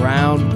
Brown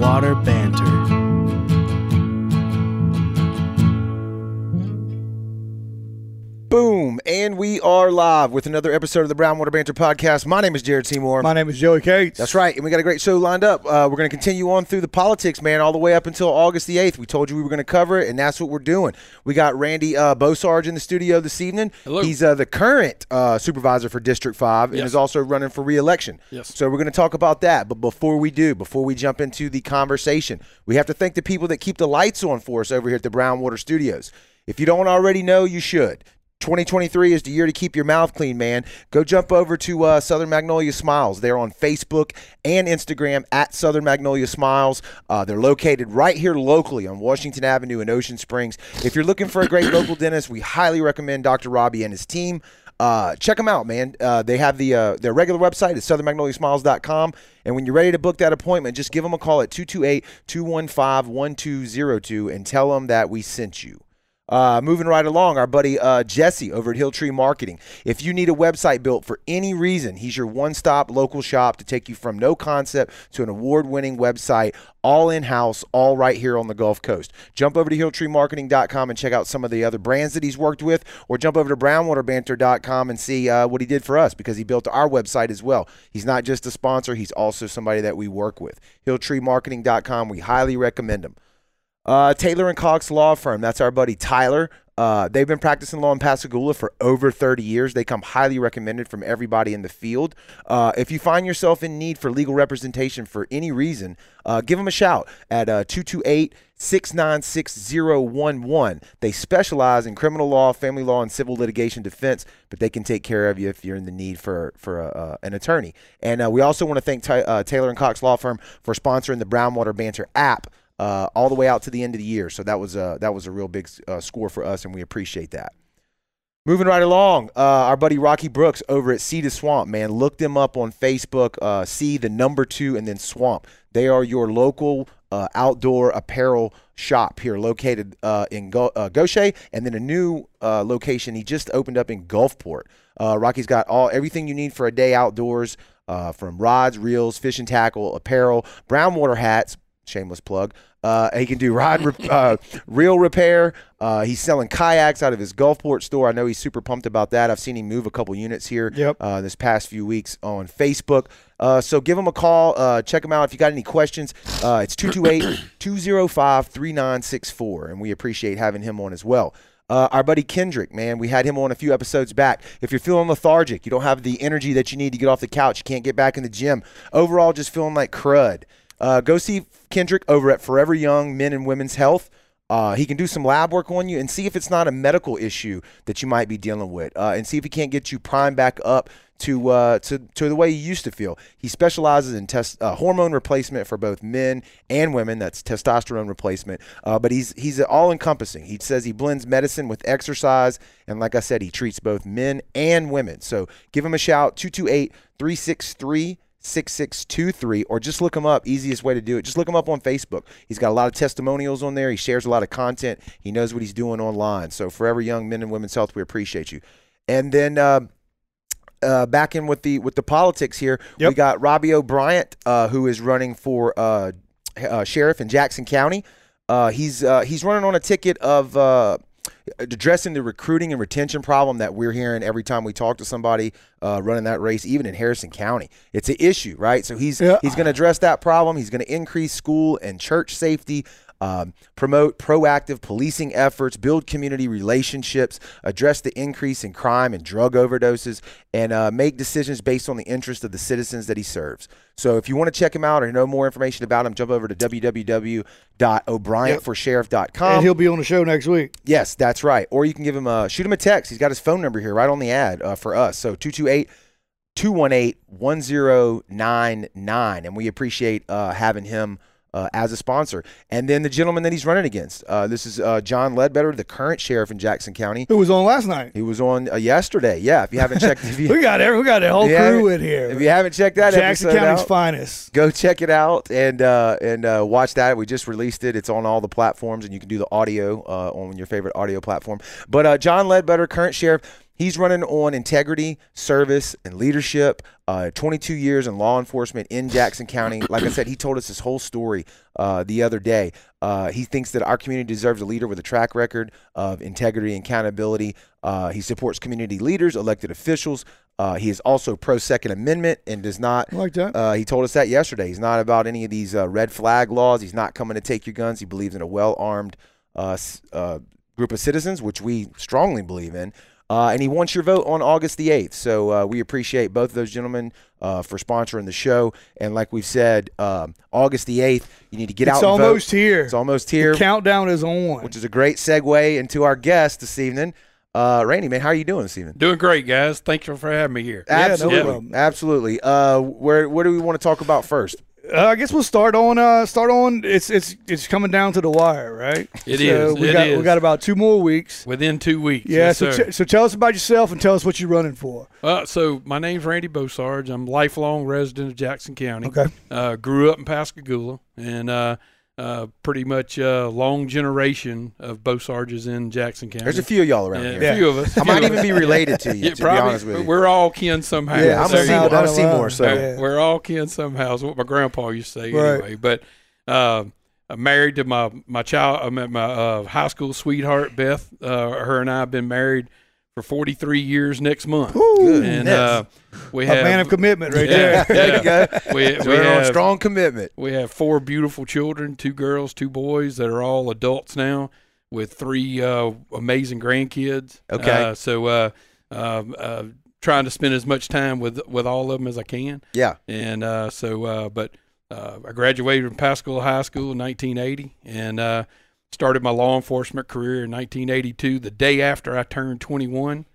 and we are live with another episode of the Brownwater Banter podcast. My name is Jared Seymour. My name is Joey Cates. That's right, and we got a great show lined up. Uh, we're going to continue on through the politics, man, all the way up until August the 8th. We told you we were going to cover it, and that's what we're doing. We got Randy uh, Bosarge in the studio this evening. Hello. He's uh, the current uh, supervisor for District 5 and Yes. is also running for reelection. Yes. So we're going to talk about that. But before we do, before we jump into the conversation, we have to thank the people that keep the lights on for us over here at the Brownwater Studios. If you don't already know, you should. 2023 is the year to keep your mouth clean, man. Go jump over to uh, Southern Magnolia Smiles. They're on Facebook and Instagram at Southern Magnolia Smiles. Uh, they're located right here locally on Washington Avenue in Ocean Springs. If you're looking for a great local dentist, we highly recommend Dr. Robbie and his team. Uh, check them out, man. Uh, they have the uh, their regular website is southernmagnoliasmiles.com. And when you're ready to book that appointment, just give them a call at 228 215 1202 and tell them that we sent you. Uh, moving right along, our buddy uh, Jesse over at Hilltree Marketing. If you need a website built for any reason, he's your one stop local shop to take you from no concept to an award winning website, all in house, all right here on the Gulf Coast. Jump over to HilltreeMarketing.com and check out some of the other brands that he's worked with, or jump over to BrownwaterBanter.com and see uh, what he did for us because he built our website as well. He's not just a sponsor, he's also somebody that we work with. HilltreeMarketing.com, we highly recommend him. Uh, Taylor and Cox Law Firm. That's our buddy Tyler. Uh, they've been practicing law in Pascagoula for over 30 years. They come highly recommended from everybody in the field. Uh, if you find yourself in need for legal representation for any reason, uh, give them a shout at uh, 228 696 011. They specialize in criminal law, family law, and civil litigation defense, but they can take care of you if you're in the need for, for a, uh, an attorney. And uh, we also want to thank uh, Taylor and Cox Law Firm for sponsoring the Brownwater Banter app uh, all the way out to the end of the year. So that was a that was a real big uh, score for us, and we appreciate that. Moving right along, uh, our buddy Rocky Brooks over at to Swamp, man, look them up on Facebook. Uh, see the number two and then Swamp. They are your local uh, outdoor apparel shop here, located uh, in Go- uh, Gautier, and then a new uh, location he just opened up in Gulfport. Rocky's got all everything you need for a day outdoors, from rods, reels, fishing tackle, apparel, brown water hats, shameless plug. Uh, he can do rod re- uh, reel repair. Uh, he's selling kayaks out of his Gulfport store. I know he's super pumped about that. I've seen him move a couple units here Yep. uh, this past few weeks on Facebook. Uh, so give him a call. Uh, check him out if you got any questions. Uh, it's 228 205 3964, and we appreciate having him on as well. Uh, our buddy Kendrick, man, we had him on a few episodes back. If you're feeling lethargic, you don't have the energy that you need to get off the couch, you can't get back in the gym, overall just feeling like crud, uh, go see Kendrick over at Forever Young Men and Women's Health. Uh, he can do some lab work on you and see if it's not a medical issue that you might be dealing with, uh, and see if he can't get you primed back up to uh, to to the way you used to feel. He specializes in test uh, hormone replacement for both men and women. That's testosterone replacement. Uh, but he's he's all encompassing. He says he blends medicine with exercise, and like I said, he treats both men and women. So give him a shout 228 363 6623 or just look him up. Easiest way to do it. Just look him up on facebook. He's got a lot of testimonials on there. He shares a lot of content. He knows what he's doing online. So forever young men and women's health we appreciate you. And then um, uh, back in with the with the politics here we got robbie o'bryant uh, who is running for uh, uh, sheriff in jackson county. Uh, he's uh, he's running on a ticket of uh, addressing the recruiting and retention problem that we're hearing every time we talk to somebody uh, running that race, even in Harrison County. It's an issue, right? So he's Yeah. he's going to address that problem. He's going to increase school and church safety. Um, promote proactive policing efforts, build community relationships, address the increase in crime and drug overdoses, and uh, make decisions based on the interest of the citizens that he serves. So, if you want to check him out or know more information about him, jump over to www.o'bryantforsheriff.com. and he'll be on the show next week. Yes, that's right. Or you can give him a shoot him a text. He's got his phone number here right on the ad uh, for us. So 228 218 1099. And we appreciate uh, having him uh, as a sponsor. And then the gentleman that he's running against. Uh, this is uh, John Ledbetter, the current sheriff in Jackson County. Who was on last night? He was on uh, yesterday. Yeah, if you haven't checked, you, We got every, we got a whole crew in here. If you haven't checked that Jackson County's out, finest. go check it out and uh, and uh, watch that. We just released it. It's on all the platforms, and you can do the audio uh, on your favorite audio platform. But uh, John Ledbetter, current sheriff, he's running on integrity, service, and leadership. Uh, 22 years in law enforcement in Jackson County. Like I said, he told us his whole story uh, the other day. Uh, he thinks that our community deserves a leader with a track record of integrity and accountability. Uh, he supports community leaders, elected officials. Uh, he is also pro Second Amendment and does not I like that. uh, he told us that yesterday. He's not about any of these uh, red flag laws. He's not coming to take your guns. He believes in a well armed uh, uh, group of citizens, which we strongly believe in. Uh, and he wants your vote on August the 8th. So uh, we appreciate both of those gentlemen uh, for sponsoring the show. And like we've said, um, August the 8th, you need to get it's out and vote. almost here. It's almost here, Countdown is on. which is a great segue into our guest this evening. Uh, Randy, man, how are you doing this evening? Doing great, guys. Thank you for having me here. Yeah, no Absolutely, absolutely. Uh, where where do we want to talk about first? Uh, I guess we'll start on. Uh, start on. It's it's it's coming down to the wire, right? It so is, We it got is. we got about two more weeks. Within two weeks. Yeah. yes, so so tell us about yourself and tell us what you're running for. Uh, so my name's Randy Bosarge. I'm a lifelong resident of Jackson County. Okay. Uh, grew up in Pascagoula and uh, pretty much uh, long generation of Bosarges in Jackson County. There's a few of y'all around yeah, here. a Yeah. few of us. I might even be related to you, Yeah, to be honest with you. We're all kin somehow. Yeah, I'm So, a Seymour. I'm Seymour, so- Yeah. We're all kin somehow. Is what my grandpa used to say Right. anyway. But uh, I'm married to my my child. I met my uh, high school sweetheart Beth. Uh, her and I have been married for 43 years next month. Goodness. And uh, we have A man of commitment, right yeah, there. There you go. We, So we we're on have strong commitment. we have four beautiful children, two girls, two boys that are all adults now, with three uh, amazing grandkids. Okay. Uh, so uh, um, uh, trying to spend as much time with with all of them as I can. Yeah. And uh, so, uh, but uh, I graduated from Pascagoula High School in 1980 and uh, started my law enforcement career in 1982, the day after I turned 21.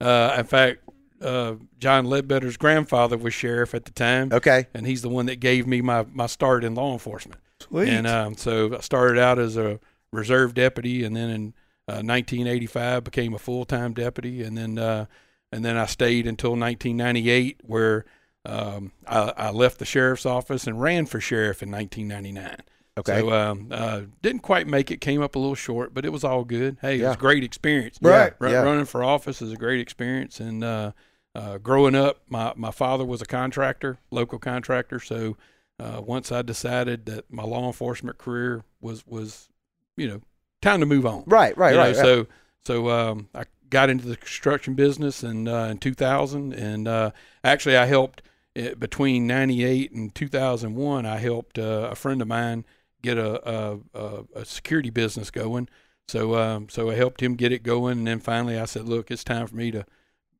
Uh, in fact, uh, John Ledbetter's grandfather was sheriff at the time, Okay. and he's the one that gave me my, my start in law enforcement. Sweet. And um, so I started out as a reserve deputy, and then in uh, 1985 became a full time deputy, and then uh, and then I stayed until 1998, where um, I, I left the sheriff's office and ran for sheriff in 1999. Okay. So um, uh, didn't quite make it, came up a little short, but it was all good. Hey, it was a great experience. Right. Run, Yeah. Running for office is a great experience, and uh, uh, growing up, my my father was a contractor, local contractor. So uh, once I decided that my law enforcement career was was, you know, time to move on. Right. Right. Right. right. So so um, I got into the construction business in uh, in 2000, and uh, actually I helped uh, between 98 and 2001. I helped uh, a friend of mine get a a, a, security business going. So um, so I helped him get it going, and then finally I said, look, it's time for me to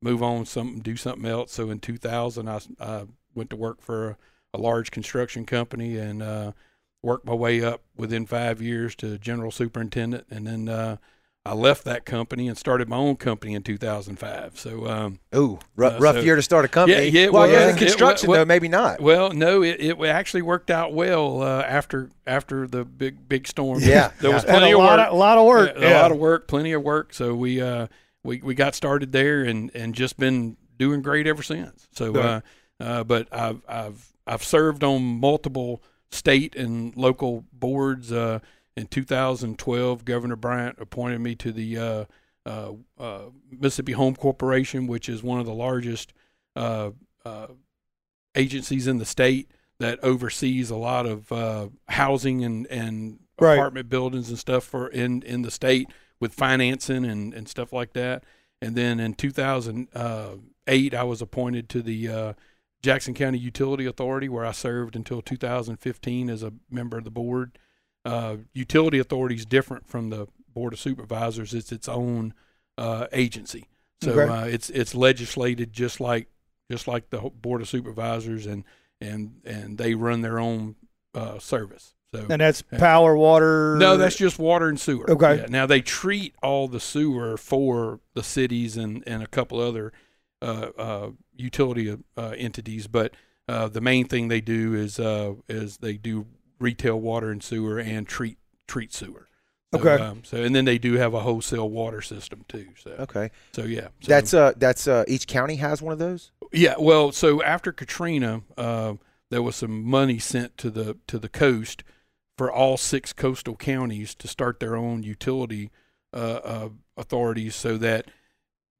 move on something, do something else. So in 2000, I, I went to work for a, a large construction company and uh, worked my way up within five years to general superintendent, and then uh, I left that company and started my own company in 2005. So, um, Ooh, rough, uh, rough so- year to start a company. Yeah, yeah, well, well, yeah, yeah. in construction It- well- though, maybe not. well, no, it, it actually worked out well uh, after after the big big storm. Yeah, there was plenty a of lot work. of, a lot of work. Yeah, Yeah. a lot of work, plenty of work. So we uh we, we got started there and, and just been doing great ever since. So uh, uh but I've I've I've served on multiple state and local boards. Uh, in 2012, Governor Bryant appointed me to the uh, uh, uh, Mississippi Home Corporation, which is one of the largest uh, uh, agencies in the state that oversees a lot of uh, housing and, and Right. apartment buildings and stuff for in, in the state with financing and, and stuff like that. And then in 2008, I was appointed to the uh, Jackson County Utility Authority, where I served until 2015 as a member of the board. Uh, Utility Authority is different from the Board of Supervisors; it's its own uh, agency. So Okay. uh, it's it's legislated just like just like the Board of Supervisors, and and and they run their own uh, service. So And that's power, water. no, that's just water and sewer. Okay. Yeah. Now they treat all the sewer for the cities and, and a couple other uh, uh, utility uh, entities, but uh, the main thing they do is uh, is they do retail water and sewer and treat treat sewer. So, Okay. Um, so and then they do have a wholesale water system too. So Okay. so yeah. So, That's uh that's uh each county has one of those. yeah. Well, so after Katrina, uh, there was some money sent to the to the coast for all six coastal counties to start their own utility uh, uh, authorities, so that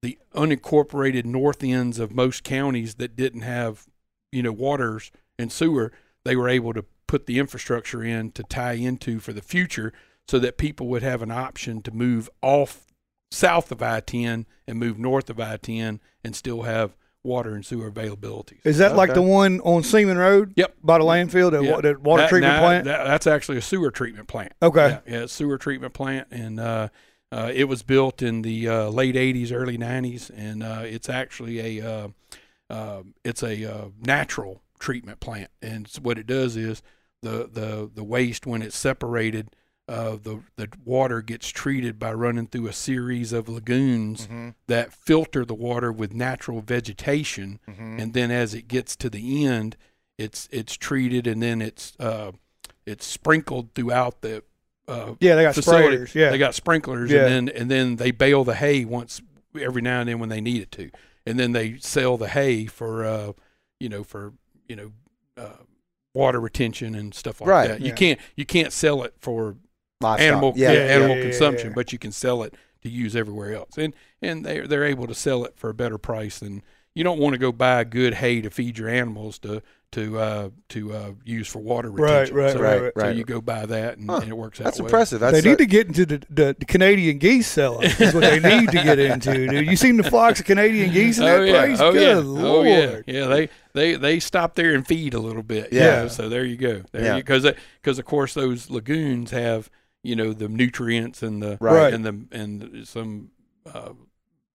the unincorporated north ends of most counties that didn't have, you know, waters and sewer, they were able to put the infrastructure in to tie into for the future, so that people would have an option to move off south of I-10 and move north of I-10 and still have water and sewer availability. Is that like the one on Seaman Road? Yep. By the landfill, the, Yeah. wa- the water That- treatment now, plant? that- that's actually a sewer treatment plant. okay. Yeah, yeah, sewer treatment plant, and uh, uh, it was built in the uh, late '80s, early '90s, and uh, it's actually a uh, uh, it's a uh, natural treatment plant. And s- what it does is the the the waste when it's separated, uh, the the water gets treated by running through a series of lagoons Mm-hmm. that filter the water with natural vegetation Mm-hmm. and then as it gets to the end, it's it's treated and then it's uh, it's sprinkled throughout the uh, Yeah, they got facility. sprayers. Yeah. They got sprinklers, Yeah. and then and then they bale the hay once every now and then when they need it to, and then they sell the hay for uh, you know for you know uh, water retention and stuff like Right, that. You yeah. can't you can't sell it for Livestock. animal Yeah. yeah, yeah, animal yeah, yeah, consumption, yeah. but you can sell it to use everywhere else, and and they they're able to sell it for a better price than you don't want to go buy good hay to feed your animals to to uh, to uh, use for water Right, retention. right, so, right, right. So right. you go buy that, and, Huh. and it works out. That's well. impressive. That's they need uh, to get into the, the, the Canadian geese selling. Is what they need to get into, dude. You seen the flocks of Canadian geese in that Oh yeah, place? oh Good yeah, lord. oh yeah, yeah. They they they stop there and feed a little bit. you Yeah. know, so there you go. Yeah. There because because of course those lagoons have you know the nutrients and the Right. and the and some uh,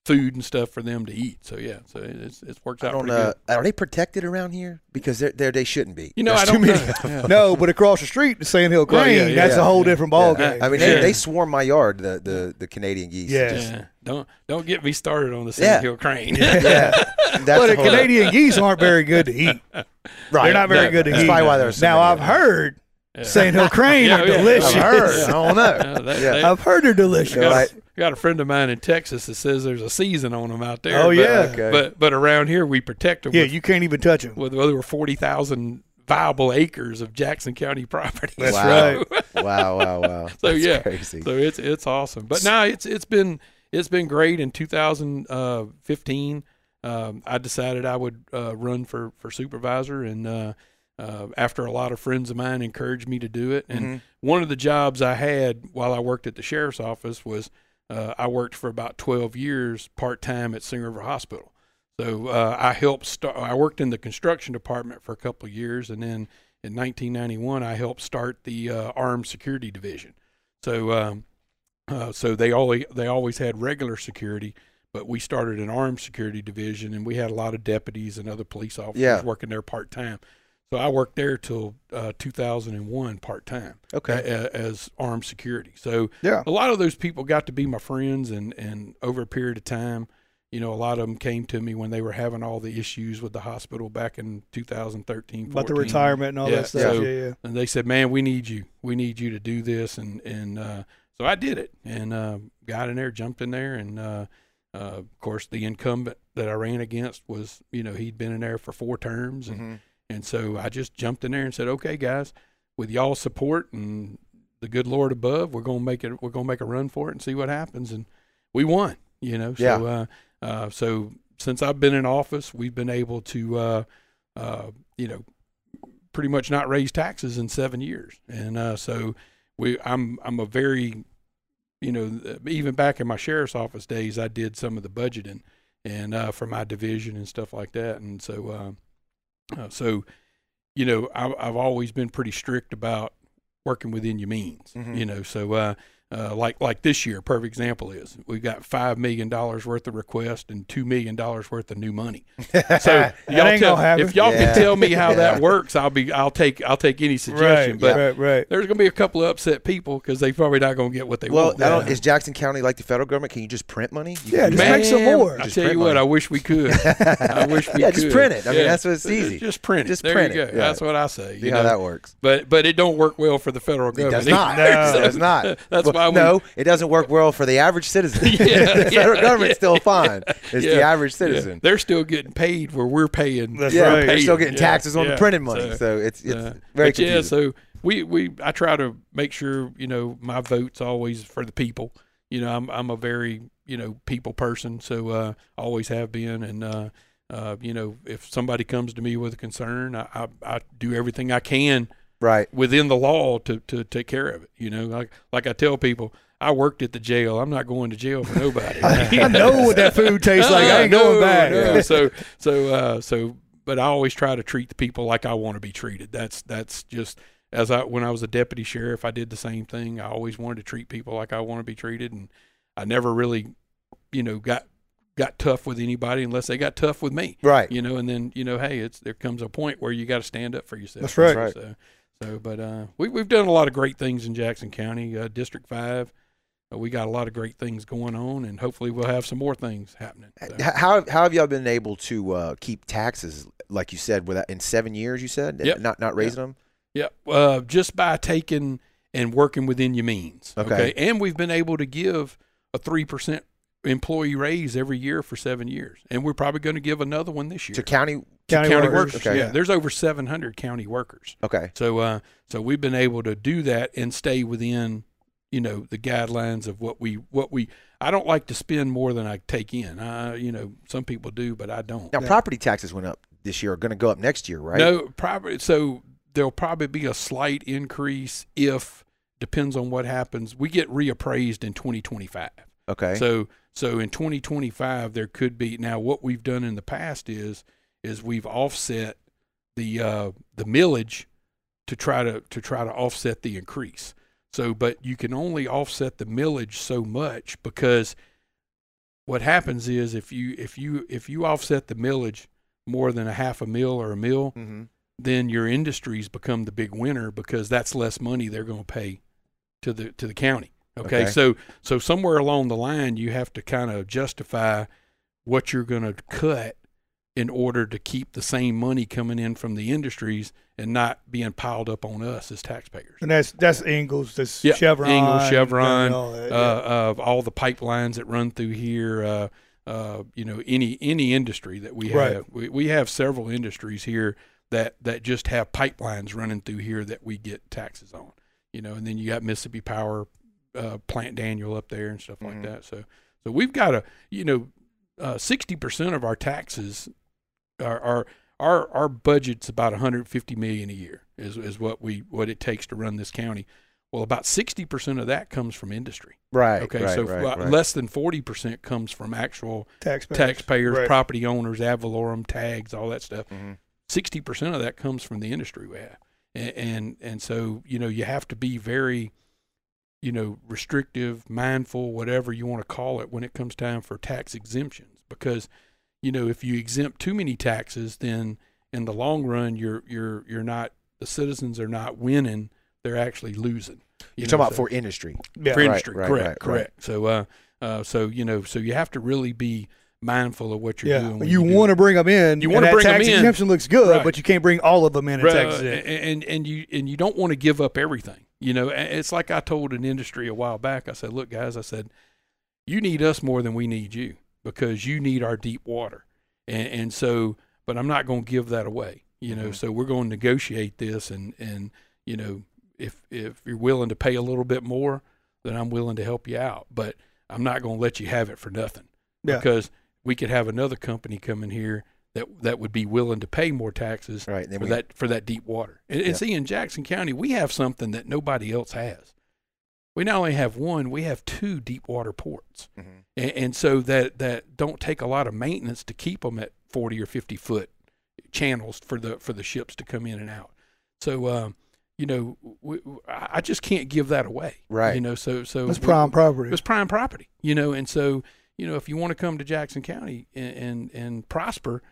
food and stuff for them to eat. So yeah, so it's it works I out don't pretty uh, good. are they protected around here? Because they're, they're they shouldn't be. You know, There's I don't many know. Yeah. No, but across the street, the Sand Hill Well, Crane, yeah, yeah, that's yeah, a whole yeah. different ball Yeah. game. I mean, Sure. they, they swarm my yard. The the, the Canadian geese. Yeah. Just- Yeah. Don't don't get me started on the Yeah. Sand Hill Crane. yeah. That's But the Canadian geese aren't very good to eat. right. They're not very No, good to That's eat. probably why there's so now many I've heard Yeah. Sand Hill Crane Yeah, are yeah. delicious. I've heard. I don't know. Yeah, they, yeah. I've heard they're delicious. I got, Right. a, I got a friend of mine in Texas that says there's a season on them out there. Oh, but, yeah. Okay. But but around here we protect them Yeah, with, you can't even touch them. Well, there were forty thousand viable acres of Jackson County property. That's Wow. right. wow, wow, wow. So, That's yeah. crazy. So it's it's awesome. But now it's it's been it's been great. In 2015, um, I decided I would uh, run for for supervisor, and uh, uh, after a lot of friends of mine encouraged me to do it, and Mhm. one of the jobs I had while I worked at the sheriff's office was uh, I worked for about 12 years part time at Singing River Hospital. So uh, I helped start. I worked in the construction department for a couple of years, and then in 1991 I helped start the uh, armed security division. So um, uh, so they always they always had regular security, but we started an armed security division, and we had a lot of deputies and other police officers Yeah. working there part time. So I worked there till uh, 2001 part time Okay. as armed security. So Yeah. a lot of those people got to be my friends, and and over a period of time, you know, a lot of them came to me when they were having all the issues with the hospital back in 2013, About the retirement and all Yeah, that stuff. so- yeah, yeah. and they said, "Man, we need you. We need you to do this." And and uh, so I did it, and uh, got in there, jumped in there, and uh, uh, of course, the incumbent that I ran against was, you know, he'd been in there for four terms, and Mhm. And so I just jumped in there and said, "Okay, guys, with y'all's support and the good Lord above, we're gonna make it. We're gonna make a run for it and see what happens." And we won. You know, so Yeah. uh, uh, so since I've been in office, we've been able to, uh, uh, you know, pretty much not raise taxes in seven years, and uh, so we. I'm I'm a very, you know, even back in my sheriff's office days, I did some of the budgeting and uh, for my division and stuff like that, and so uh, uh, so, you know, I, I've always been pretty strict about working within your means, Mhm. you know. So uh, uh, like like this year, perfect example is we've got five million dollars worth of requests and two million dollars worth of new money. So y'all tell, if y'all Yeah. can tell me how Yeah. that works, I'll be I'll take I'll take any suggestion. right, but right, right. there's going to be a couple of upset people because they probably not going to get what they Well, want. I don't, is Jackson County like the federal government? Can you just print money? You Yeah, just use- make some more. I tell you print what, money. I wish we could. I wish we Yeah, could. just print it. I mean, that's what's easy. Just print it. Just there print you it. go. Yeah. That's what I say. see you how know? that works. But but it don't work well for the federal government. It does not. No. It does not. That's Well, why we, no, it doesn't work well for the average citizen. Yeah, the federal yeah, government's yeah. still fine. It's the Yeah, average Yeah, citizen. they're still getting paid where we're paying. That's Yeah, right. they're still getting Yeah, taxes on the yeah. printed money. So, So, it's it's uh, very but yeah, so we, we I try to make sure you know my vote's always for the people. You know, I'm I'm a very you know people person, so uh, always have been, and uh, uh, you know if somebody comes to me with a concern, I, I I do everything I can right. within the law to to take care of it. You know, like like I tell people, I worked at the jail. I'm not going to jail for nobody. I know what that food tastes like. I ain't no, going back. no. so so uh, so, but I always try to treat the people like I want to be treated. That's that's just as I when I was a deputy sheriff, I did the same thing. I always wanted to treat people like I want to be treated, and I never really, you know, got got tough with anybody unless they got tough with me. Right. You know, and then you know, hey, it's there comes a point where you got to stand up for yourself. That's right. So, so, but uh, we we've done a lot of great things in Jackson County, uh, District Five. Uh, we got a lot of great things going on, and hopefully we'll have some more things happening. So- How how have y'all been able to uh, keep taxes like you said without in seven years? You said Yep. not not raising them. Yeah, uh, just by taking and working within your means. Okay. and we've been able to give a three percent employee raise every year for seven years, and we're probably going to give another one this year To county. County, county workers. workers. Okay. Yeah, there's over seven hundred county workers. Okay. So, uh, so we've been able to do that and stay within, you know, the guidelines of what we what we. I don't like to spend more than I take in. Uh, you know, some people do, but I don't. Now property taxes went up this year. Are going to go up next year, right? No, probably. So there'll probably be a slight increase if depends on what happens. We get reappraised in 2025. Okay. So so in 2025 there could be now what we've done in the past is is we've offset the uh, the millage to try to to try to offset the increase. So but you can only offset the millage so much because what happens is if you if you if you offset the millage more than a half a mill or a mil, hmm then your industries become the big winner because that's less money they're going to pay to the to the county. Okay? Okay. so so somewhere along the line you have to kind of justify what you're going to cut in order to keep the same money coming in from the industries and not being piled up on us as taxpayers. And that's that's Ingalls, that's Yeah, Chevron, Ingalls, Chevron, all that, yeah. uh, of all the pipelines that run through here. Uh, uh, you know, any any industry that we Right. have, we, we have several industries here that that just have pipelines running through here that we get taxes on. You know, and then you got Mississippi Power, uh, Plant Daniel up there and stuff like that. So so we've got a you know, uh, sixty percent of our taxes are. are our, our budget's about 150 million a year is, is what we what it takes to run this county. Well, about 60% of that comes from industry. Right. Okay, right, so right, uh, right. less than 40% comes from actual taxpayers. taxpayers, Right. property owners, ad valorem tags, all that stuff. Mhm. 60% of that comes from the industry we have. And, and and so, you know, you have to be very you know, restrictive, mindful, whatever you want to call it when it comes time for tax exemptions because you know, if you exempt too many taxes, then in the long run you're you're you're not the citizens are not winning, they're actually losing. You You're know, talking about so- for industry. Yeah. for Right, industry. right, correct, right, right. correct. So, uh, uh, so you know, so you have to really be mindful of what you're yeah. doing. when You want to bring them in. You wanna that bring 'em tax in. exemption looks good, Right. but you can't bring all of them in Right, tax uh, and and you and you don't want to give up everything. You know, it's like I told an industry a while back. I said, "Look, guys," I said, "you need us more than we need you because you need our deep water." And, and so, but I'm not going to give that away. You know, Mhm. so we're going to negotiate this, and and you know, if if you're willing to pay a little bit more, then I'm willing to help you out. But I'm not going to let you have it for nothing Yeah. because we could have another company come in here that that would be willing to pay more taxes Right. For we, that for that deep water. And, and Yeah. see, in Jackson County, we have something that nobody else has. We not only have one, we have two deep water ports, Mhm. and, and so that that don't take a lot of maintenance to keep them at forty or fifty foot channels for the for the ships to come in and out. So, um, you know, we, I just can't give that away. Right. You know, so so we- prime property. It was prime property. You know, and so you know, if you want to come to Jackson County and and, and prosper,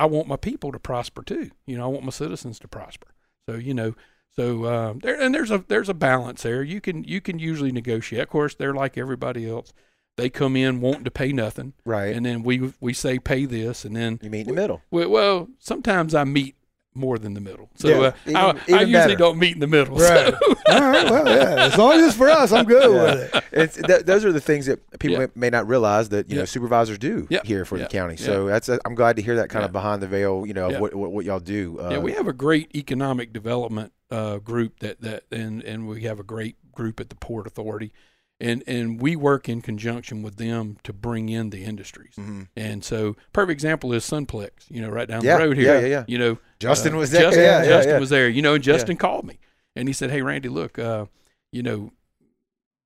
I want my people to prosper too. You know, I want my citizens to prosper. So you know, so uh, there and there's a there's a balance there. You can you can usually negotiate. Of course, they're like everybody else. They come in wanting to pay nothing, Right. and then we we say pay this, and then you meet in the middle. well, well sometimes I meet more than the middle. So Yeah, uh, even- I, I usually better. don't meet in the middle. Right. So. All right. Well, yeah. As long as it's for us, I'm good with it. It's, th- those are the things that people Yeah. may, may not realize that you know supervisors do Yeah. here for Yeah. the county. So that's I'm glad to hear that kind of behind the veil, you know, of what, what what y'all do. Uh, yeah, we have a great economic development uh, group that that and and we have a great group at the Port Authority, and and we work in conjunction with them to bring in the industries. Mhm. And so, perfect example is Sunplex. You know, right down Yeah, the road here. yeah, yeah. yeah. You know, Justin uh, was there. Justin, Yeah, Justin yeah. was there. You know, and Justin called me and he said, "Hey, Randy, look, uh, you know."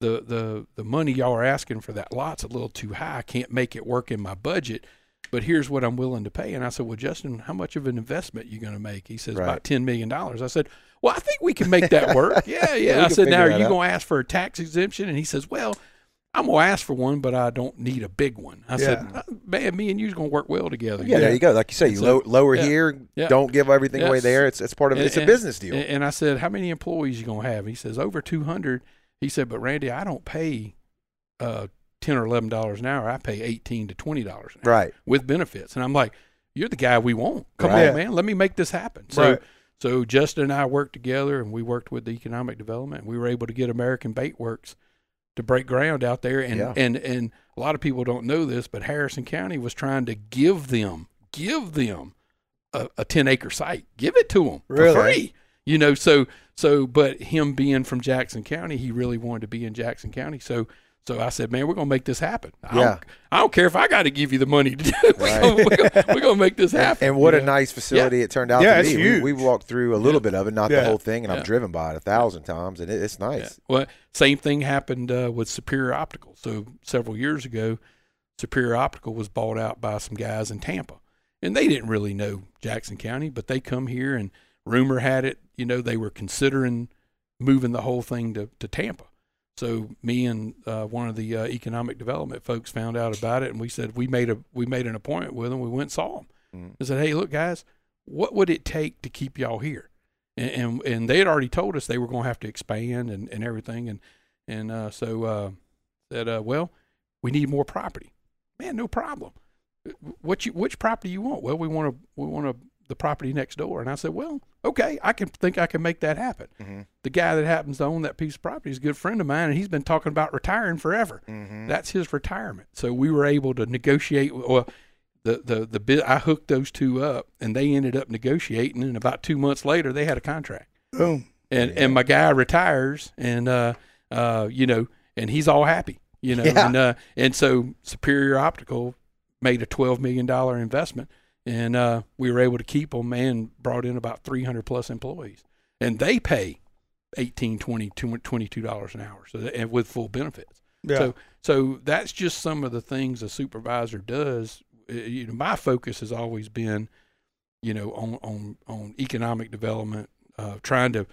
The, the the money y'all are asking for that lot's a little too high. I can't make it work in my budget, but here's what I'm willing to pay. And I said, Well, Justin, how much of an investment you going to make? He says Right. about ten million dollars. I said, Well, I think we can make that work. yeah, yeah. we I said, Now, are you going to ask for a tax exemption? And he says, Well, I'm gonna ask for one, but I don't need a big one. I said, Yeah. "Uh, Man, me and you's gonna work well together. yeah, there you go. Like you say, you So- low, lower yeah. here. Yeah. Don't give everything away there. It's it's part of it. And- It's a business deal. And, and I said, How many employees you gonna have? He says, Over two hundred. He said, But Randy, I don't pay uh, ten or eleven dollars an hour. I pay eighteen to twenty dollars an hour right. with benefits. And I'm like, You're the guy we want. Come Right. on, man. Let me make this happen. So Right. So Justin and I worked together and we worked with the economic development. We were able to get American Bait Works to break ground out there and Yeah. and and a lot of people don't know this, but Harrison County was trying to give them give them a, a 10 acre site. Give it to them Really? for free. You know, so so but him being from Jackson County, he really wanted to be in Jackson County. So so I said, man, we're gonna make this happen. I Yeah. don't, I don't care if I got to give you the money to do it. We're, Right. gonna, we're, gonna, we're gonna make this happen. and what you a know? nice facility it turned out Yeah, to it's be. huge. We, we walked through a little bit of it, not the whole thing, and Yeah. I've driven by it a thousand times, and it, it's Yeah. nice. Well, same thing happened uh, with Superior Optical. So several years ago, Superior Optical was bought out by some guys in Tampa, and they didn't really know Jackson County, but they come here and rumor had it, you know, they were considering moving the whole thing to, to Tampa. So me and uh, one of the uh, economic development folks found out about it, and we said we made a we made an appointment with them. We went and saw them. Mhm. I said, hey, look, guys, what would it take to keep y'all here? And and, and they had already told us they were going to have to expand and, and everything, and and uh, so uh, said, uh, well, we need more property. Man, no problem. What you which property you want? Well, we want to we want to the property next door. And I said, well, okay, I can think I can make that happen. Mm-hmm. The guy that happens to own that piece of property is a good friend of mine, and he's been talking about retiring forever. Mm-hmm. That's his retirement. So we were able to negotiate. Well, the the the bit I hooked those two up, and they ended up negotiating. And about two months later, they had a contract. Boom. And Yeah. and my guy retires, and uh uh you know, and he's all happy. You know, Yeah. and uh and so Superior Optical made a twelve million dollar investment, and uh we were able to keep them and brought in about three hundred plus employees, and they pay. 18 20 22 dollars an hour so that, and with full benefits Yeah. so so that's just some of the things a supervisor does. You know, my focus has always been, you know, on on on economic development, uh, trying to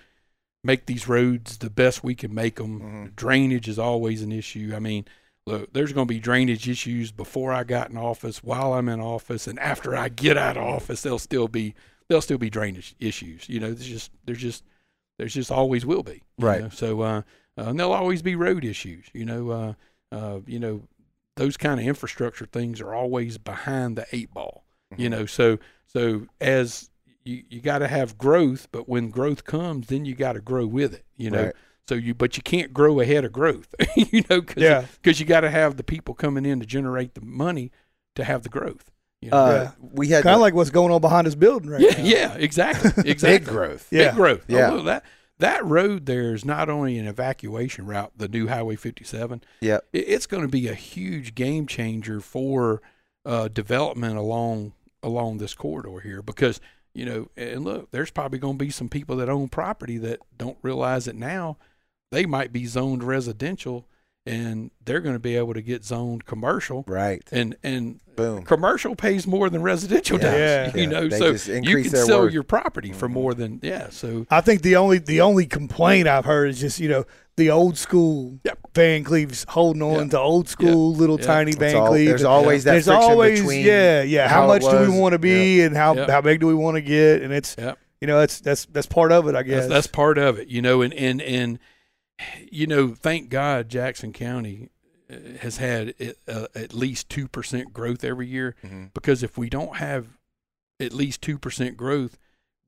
make these roads the best we can make them. Mhm. Drainage is always an issue. I mean, look, there's going to be drainage issues before I got in office, while I'm in office, and after I get out of office, there'll still be there'll still be drainage issues. You know, there's just there's just there's just always will be. Right. know. So uh, uh, and there'll always be road issues. You know, uh, uh, you know, those kind of infrastructure things are always behind the eight ball. You Mm-hmm. know, so so as you you got to have growth, but when growth comes, then you got to grow with it. You know, Right. So you but you can't grow ahead of growth. you know, cause, Yeah. because you got to have the people coming in to generate the money to have the growth. You know? Uh, we had Kind of like what's going on behind this building right yeah, now. yeah, exactly, exactly. big growth. Yeah. Big growth. Yeah. Although that that road there is not only an evacuation route, the new Highway 57. Yeah. it, it's going to be a huge game changer for uh, development along along this corridor here because you know and look there's probably going to be some people that own property that don't realize it now they might be zoned residential and they're going to be able to get zoned commercial Right. and and Boom. commercial pays more than residential Yeah. does. Yeah. You know, They so you can sell worth. your property for Mhm. more than yeah. So I think the only the only complaint I've heard is just you know the old school Yep. Vancleaves holding on Yep. to old school little Yep. tiny It's Van all- Cleve. there's and always that there's friction always between yeah yeah how, how it much do we want to be and how Yep. how big do we want to get and it's Yep. you know that's that's that's part of it I guess that's, that's part of it, you know, and and and you know, thank God Jackson County uh, has had uh, at least two percent growth every year. Mhm. Because if we don't have at least two percent growth,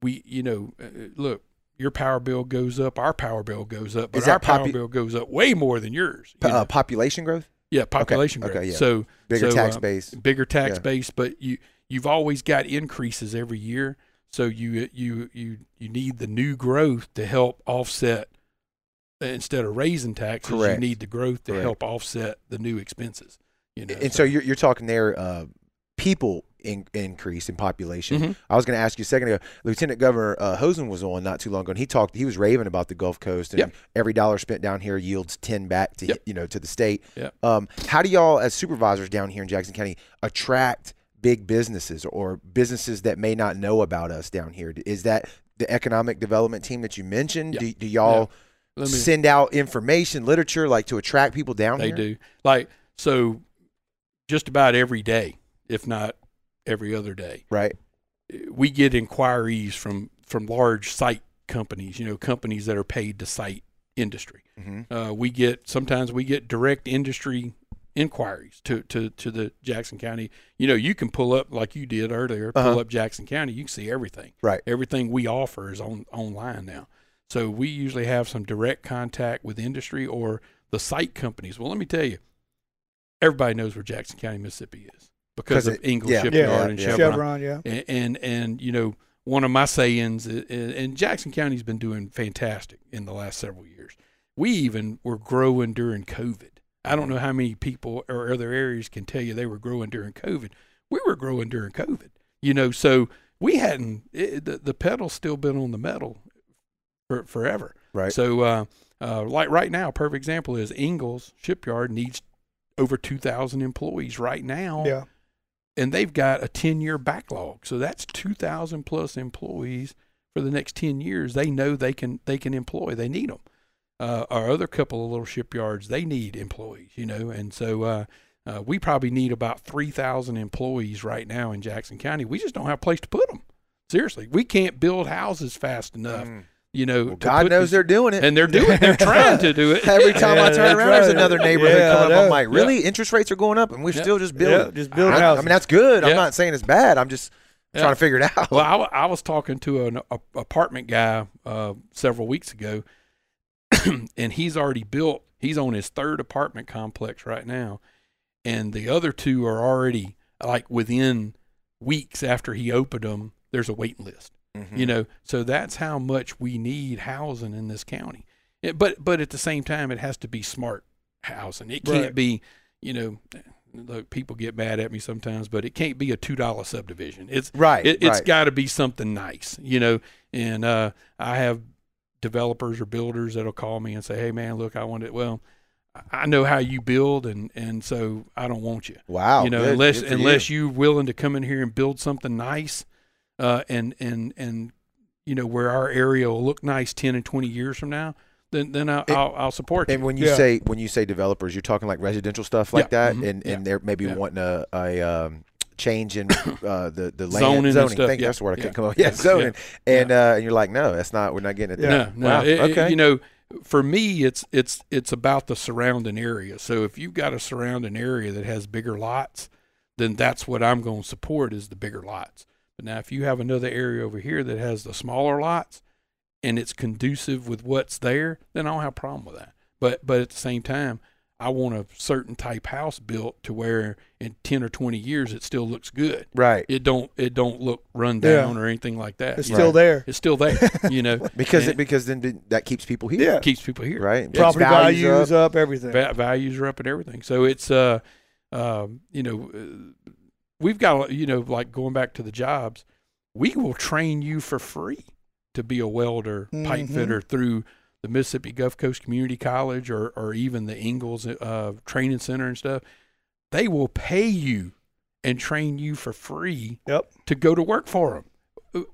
we you know, uh, look, your power bill goes up, our power bill goes up, but our power bill goes up way more than yours. you Uh, population growth, yeah, population okay, growth. yeah. So bigger so, tax uh, base. bigger tax Yeah. base, but you you've always got increases every year. So you you you you need the new growth to help offset instead of raising taxes. Correct. You need the growth to Correct. help offset the new expenses. You know, And so you're, you're talking there, uh, people in, increase in population. Mhm. I was going to ask you a second ago. Lieutenant Governor uh, Hosemann was on not too long ago, and he talked. He was raving about the Gulf Coast, and Yep. every dollar spent down here yields ten back to Yep. you know to the state. Yep. Um, how do y'all, as supervisors down here in Jackson County, attract big businesses or businesses that may not know about us down here? Is that the economic development team that you mentioned? Do, do y'all me- send out information, literature, like to attract people down here. they here? do like so just about every day, if not every other day, Right. we get inquiries from from large site companies. You know, companies that are paid to site industry. hmm uh, we get sometimes we get direct industry inquiries to, to, to the Jackson County. You know, you can pull up like you did earlier, pull Uh-huh. up Jackson County, you can see everything. Right. Everything we offer is on online now. So we usually have some direct contact with industry or the site companies. Well, let me tell you, everybody knows where Jackson County, Mississippi is because of it- Ingalls yeah, Shipyard yeah, and yeah. Chevron. Chevron yeah And, and and you know one of my sayings, i- i- and Jackson County's been doing fantastic in the last several years. We even were growing during COVID. I don't know how many people or other areas can tell you they were growing during COVID. We were growing during COVID. You know, so we hadn't it, the the pedal's still been on the metal for forever. Right. So, uh, uh, like right now, a perfect example is Ingalls Shipyard needs over two thousand employees right now yeah and they've got a 10 year backlog. So that's 2,000 plus employees for the next 10 years. They know they can they can employ. They need them. Uh, our other couple of little shipyards, they need employees, you know, and so uh, uh, we probably need about 3,000 employees right now in Jackson County. We just don't have a place to put them. Seriously, we can't build houses fast enough, Mm. You know. Well, God knows these- they're doing it. and they're doing. They're trying to do it. Every time I turn that's around, there's another neighborhood Yeah, I coming up. I'm like, really? Interest rates are going up, and we're Yeah. still just yeah building. just building I, I mean, that's good. I'm not saying it's bad. I'm just Yeah. trying to figure it out. Well, I, I was talking to an a, apartment guy uh, several weeks ago, and he's already built. He's on his third apartment complex right now, and the other two are already like within weeks after he opened them. There's a waiting list, Mhm. you know. So that's how much we need housing in this county. It, but but at the same time, it has to be smart housing. It can't Right. be, you know. Look, people get mad at me sometimes, but it can't be a two dollar subdivision. It's right. it, it's right. got to be something nice, you know. And uh, I have developers or builders that'll call me and say, "Hey, man, look, I want it." Well, I- know how you build, and and so I don't want you. wow. you know, good, unless good unless you. you. are willing to come in here and build something nice, uh, and and and you know where our area will look nice ten and twenty years from now, then then I'll And- I'll, I'll support you. And when you Yeah. say when you say developers, you're talking like residential stuff like Yeah, that, mhm, and yeah, and they're maybe yeah. wanting a, a um, change in uh, the the land Zoning and zoning. stuff, Think yeah, that's the word I yeah, can't come up. Yeah, yeah, zoning. yeah, And uh, and you're like, no, that's not. We're not getting it. Yeah. there. No, no. Wow, It- it- okay. you know, for me, it's it's it's about the surrounding area. So if you've got a surrounding area that has bigger lots, then that's what I'm going to support is the bigger lots. But now, if you have another area over here that has the smaller lots, and it's conducive with what's there, then I don't have a problem with that. But but at the same time, I want a certain type house built to where in ten or twenty years it still looks good. Right. It don't it don't look run Yeah. down or anything like that. it's still know? there It's still there. You know, Because And- it, because then that keeps people here. yeah keeps people here. Right. Keeps property values values up. up, everything Va- values are up and everything. So it's uh, um, you know, uh, we've got you know, like going back to the jobs, we will train you for free to be a welder, pipe Mhm. fitter through the Mississippi Gulf Coast Community College or or even the Ingalls uh, Training Center and stuff. They will pay you and train you for free Yep. to go to work for them.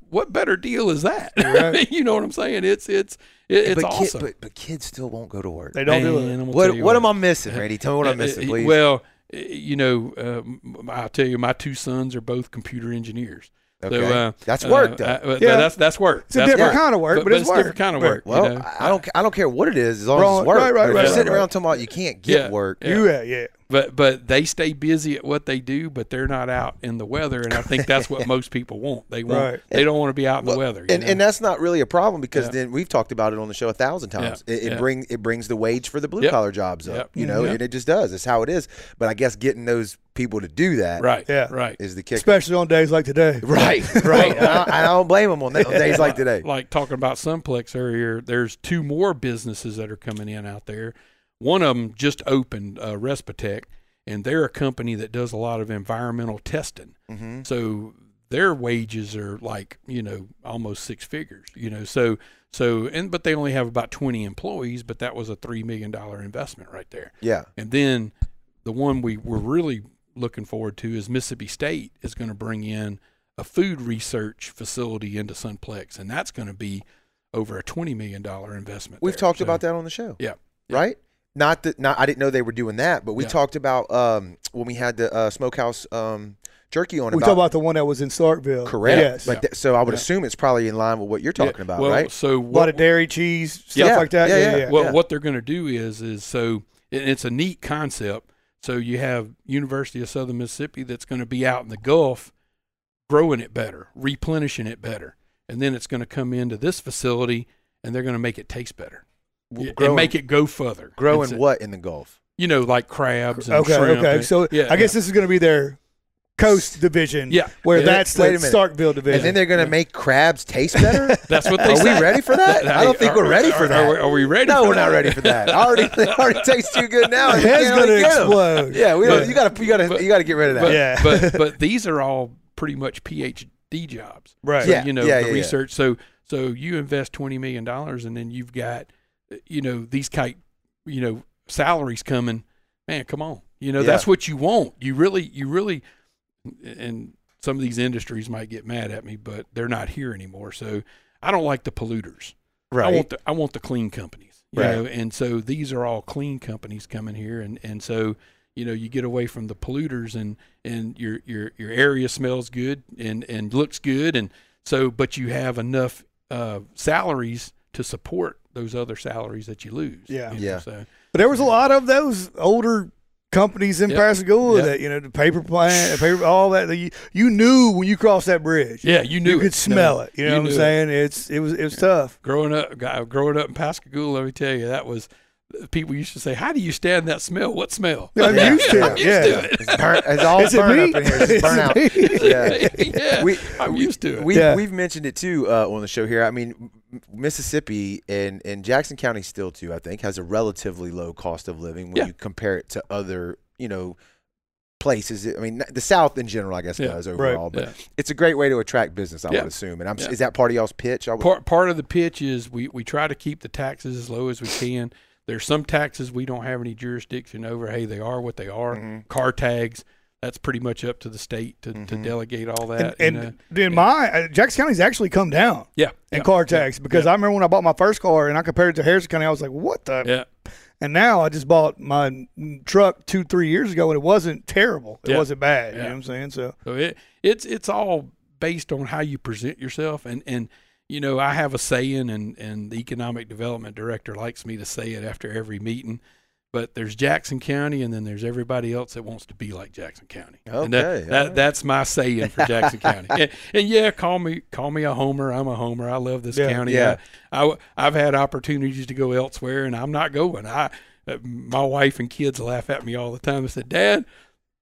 What better deal is that? right. you know what I'm saying? It's it's it, it's but, awesome. but but kids still won't go to work. They don't do it. I'm What what am I missing, Randy? Tell me what I'm Uh, missing, uh, please. Well, uh, you know, uh, I'll tell you, my two sons are both computer engineers. okay. So uh, that's uh, work, though. uh, but Yeah. that's that's work. It's a That's different work. kind of work, but, it's, a work. different kind of work. well, you know? I don't I don't care what it is as long Wrong. as it's work. Right, right, But if right, you're sitting right, around talking about you can't get Yeah. work. Yeah. Yeah, yeah. But but they stay busy at what they do, but they're not out in the weather, and I think that's what most people want. They want Right. they don't want to be out in the weather. And, know? and that's not really a problem because Yeah. then we've talked about it on the show a thousand times. Yeah. It, it Yeah. bring it brings the wage for the blue Yep. collar jobs up, Yep. you know, Mhm. and it just does. It's how it is. But I guess getting those people to do that, right, Yeah. right. is the kicker. Especially on days like today. Right, right. I, I don't blame them on, that, on days like today. Like talking about Sunplex earlier, there's two more businesses that are coming in out there. One of them just opened, uh, Respitec, and they're a company that does a lot of environmental testing. hmm So their wages are like you know almost six figures. You know, so so and but they only have about 20 employees, but that was a three million dollar investment right there. Yeah, And then the one we were really looking forward to is Mississippi State is going to bring in a food research facility into Sunplex, and that's going to be over a twenty million dollar investment. we've there. talked So- about that on the show. Yeah. Yeah. right. Not that. Not I didn't know they were doing that, but we Yeah. talked about um, when we had the uh, smokehouse um, jerky on. We about, talk about the one that was in Starkville. correct. Yes. But th- so I would Yeah. assume it's probably in line with what you're talking Yeah, about, well, right? So a lot of dairy, cheese, stuff Yeah. like that. Yeah, Yeah, yeah. yeah. well, yeah. what they're going to do is is so and it's a neat concept. So you have University of Southern Mississippi that's going to be out in the Gulf, growing it better, replenishing it better, and then it's going to come into this facility and they're going to make it taste better W- and growing, make it go further. growing It's a- what in the Gulf? You know, like crabs and Okay, shrimp. okay. and- So yeah, I guess yeah. this is going to be their coast division. Yeah, Where yeah. that's the Wait a minute. Starkville division. And then they're going to make crabs taste better. that's what they Are we ready for that? I don't think Are- we're ready are- for are- that. Are, we- are we ready? no, for we're not ready for that. I already, it already tastes too good now. My You head's can't going to explode. Yeah, we But- you got to you got to you got to get rid of that. But, Yeah. but but these are all pretty much PhD jobs. Right. So, Yeah, you know yeah, the yeah, yeah. research. So so you invest twenty million dollars, and then you've got you know these kite you know salaries coming. Man, come on. You know Yeah. that's what you want. You really you really and some of these industries might get mad at me, but they're not here anymore. So I don't like the polluters. Right. I want the I want the clean companies. You Right. know, and so these are all clean companies coming here and, and so you know, you get away from the polluters and, and your, your, your area smells good and, and looks good. And so, but you have enough uh, salaries to support those other salaries that you lose. Yeah. you know, Yeah. So, But there was a lot of those older companies in Yep. Pascagoula Yep. that you know the paper plant, the paper, all that. that you, you knew when you crossed that bridge. yeah, you knew you it. could smell No, it. You know you what I'm knew it. saying? It's it was it was tough. Growing up, growing up in Pascagoula, let me tell you, that was, people used to say, how do you stand that smell? What smell? I'm Yeah. used to I'm it. used yeah. to it. It's, burnt, it's all Is it burnt me? up in here. It's Is burnt it out. Yeah. yeah, We- I'm used to it. We Yeah. we've mentioned it too uh, on the show here. I mean, M- Mississippi and and Jackson County still too. I think has a relatively low cost of living when Yeah. you compare it to other you know places. I mean, the South in general, I guess, Yeah. does overall. But Yeah. it's a great way to attract business. I Yeah. would assume. And I'm Yeah. is that part of y'all's pitch? I would, part part of the pitch is we we try to keep the taxes as low as we can. There's some taxes we don't have any jurisdiction over. Hey, they are what they are. Mhm. Car tags, that's pretty much up to the state to, to Mhm. delegate all that. you and know. then my uh, Jackson County's actually come down yeah, in yeah, car tax because yeah. I remember when I bought my first car and I compared it to Harrison County, I was like, what the? Yeah, And now I just bought my truck two three years ago and it wasn't terrible. It Yeah. wasn't bad. You Yeah. know what I'm saying? So So it it's it's all based on how you present yourself and and you know I have a saying and and the economic development director likes me to say it after every meeting. But there's Jackson County, and then there's everybody else that wants to be like Jackson County. and that, Okay, that right. that's my saying for Jackson County. And, and yeah, call me call me a homer. I'm a homer. I love this Yeah, county. yeah. I, I have had opportunities to go elsewhere, and I'm not going. I uh, my wife and kids laugh at me all the time. They said, Dad,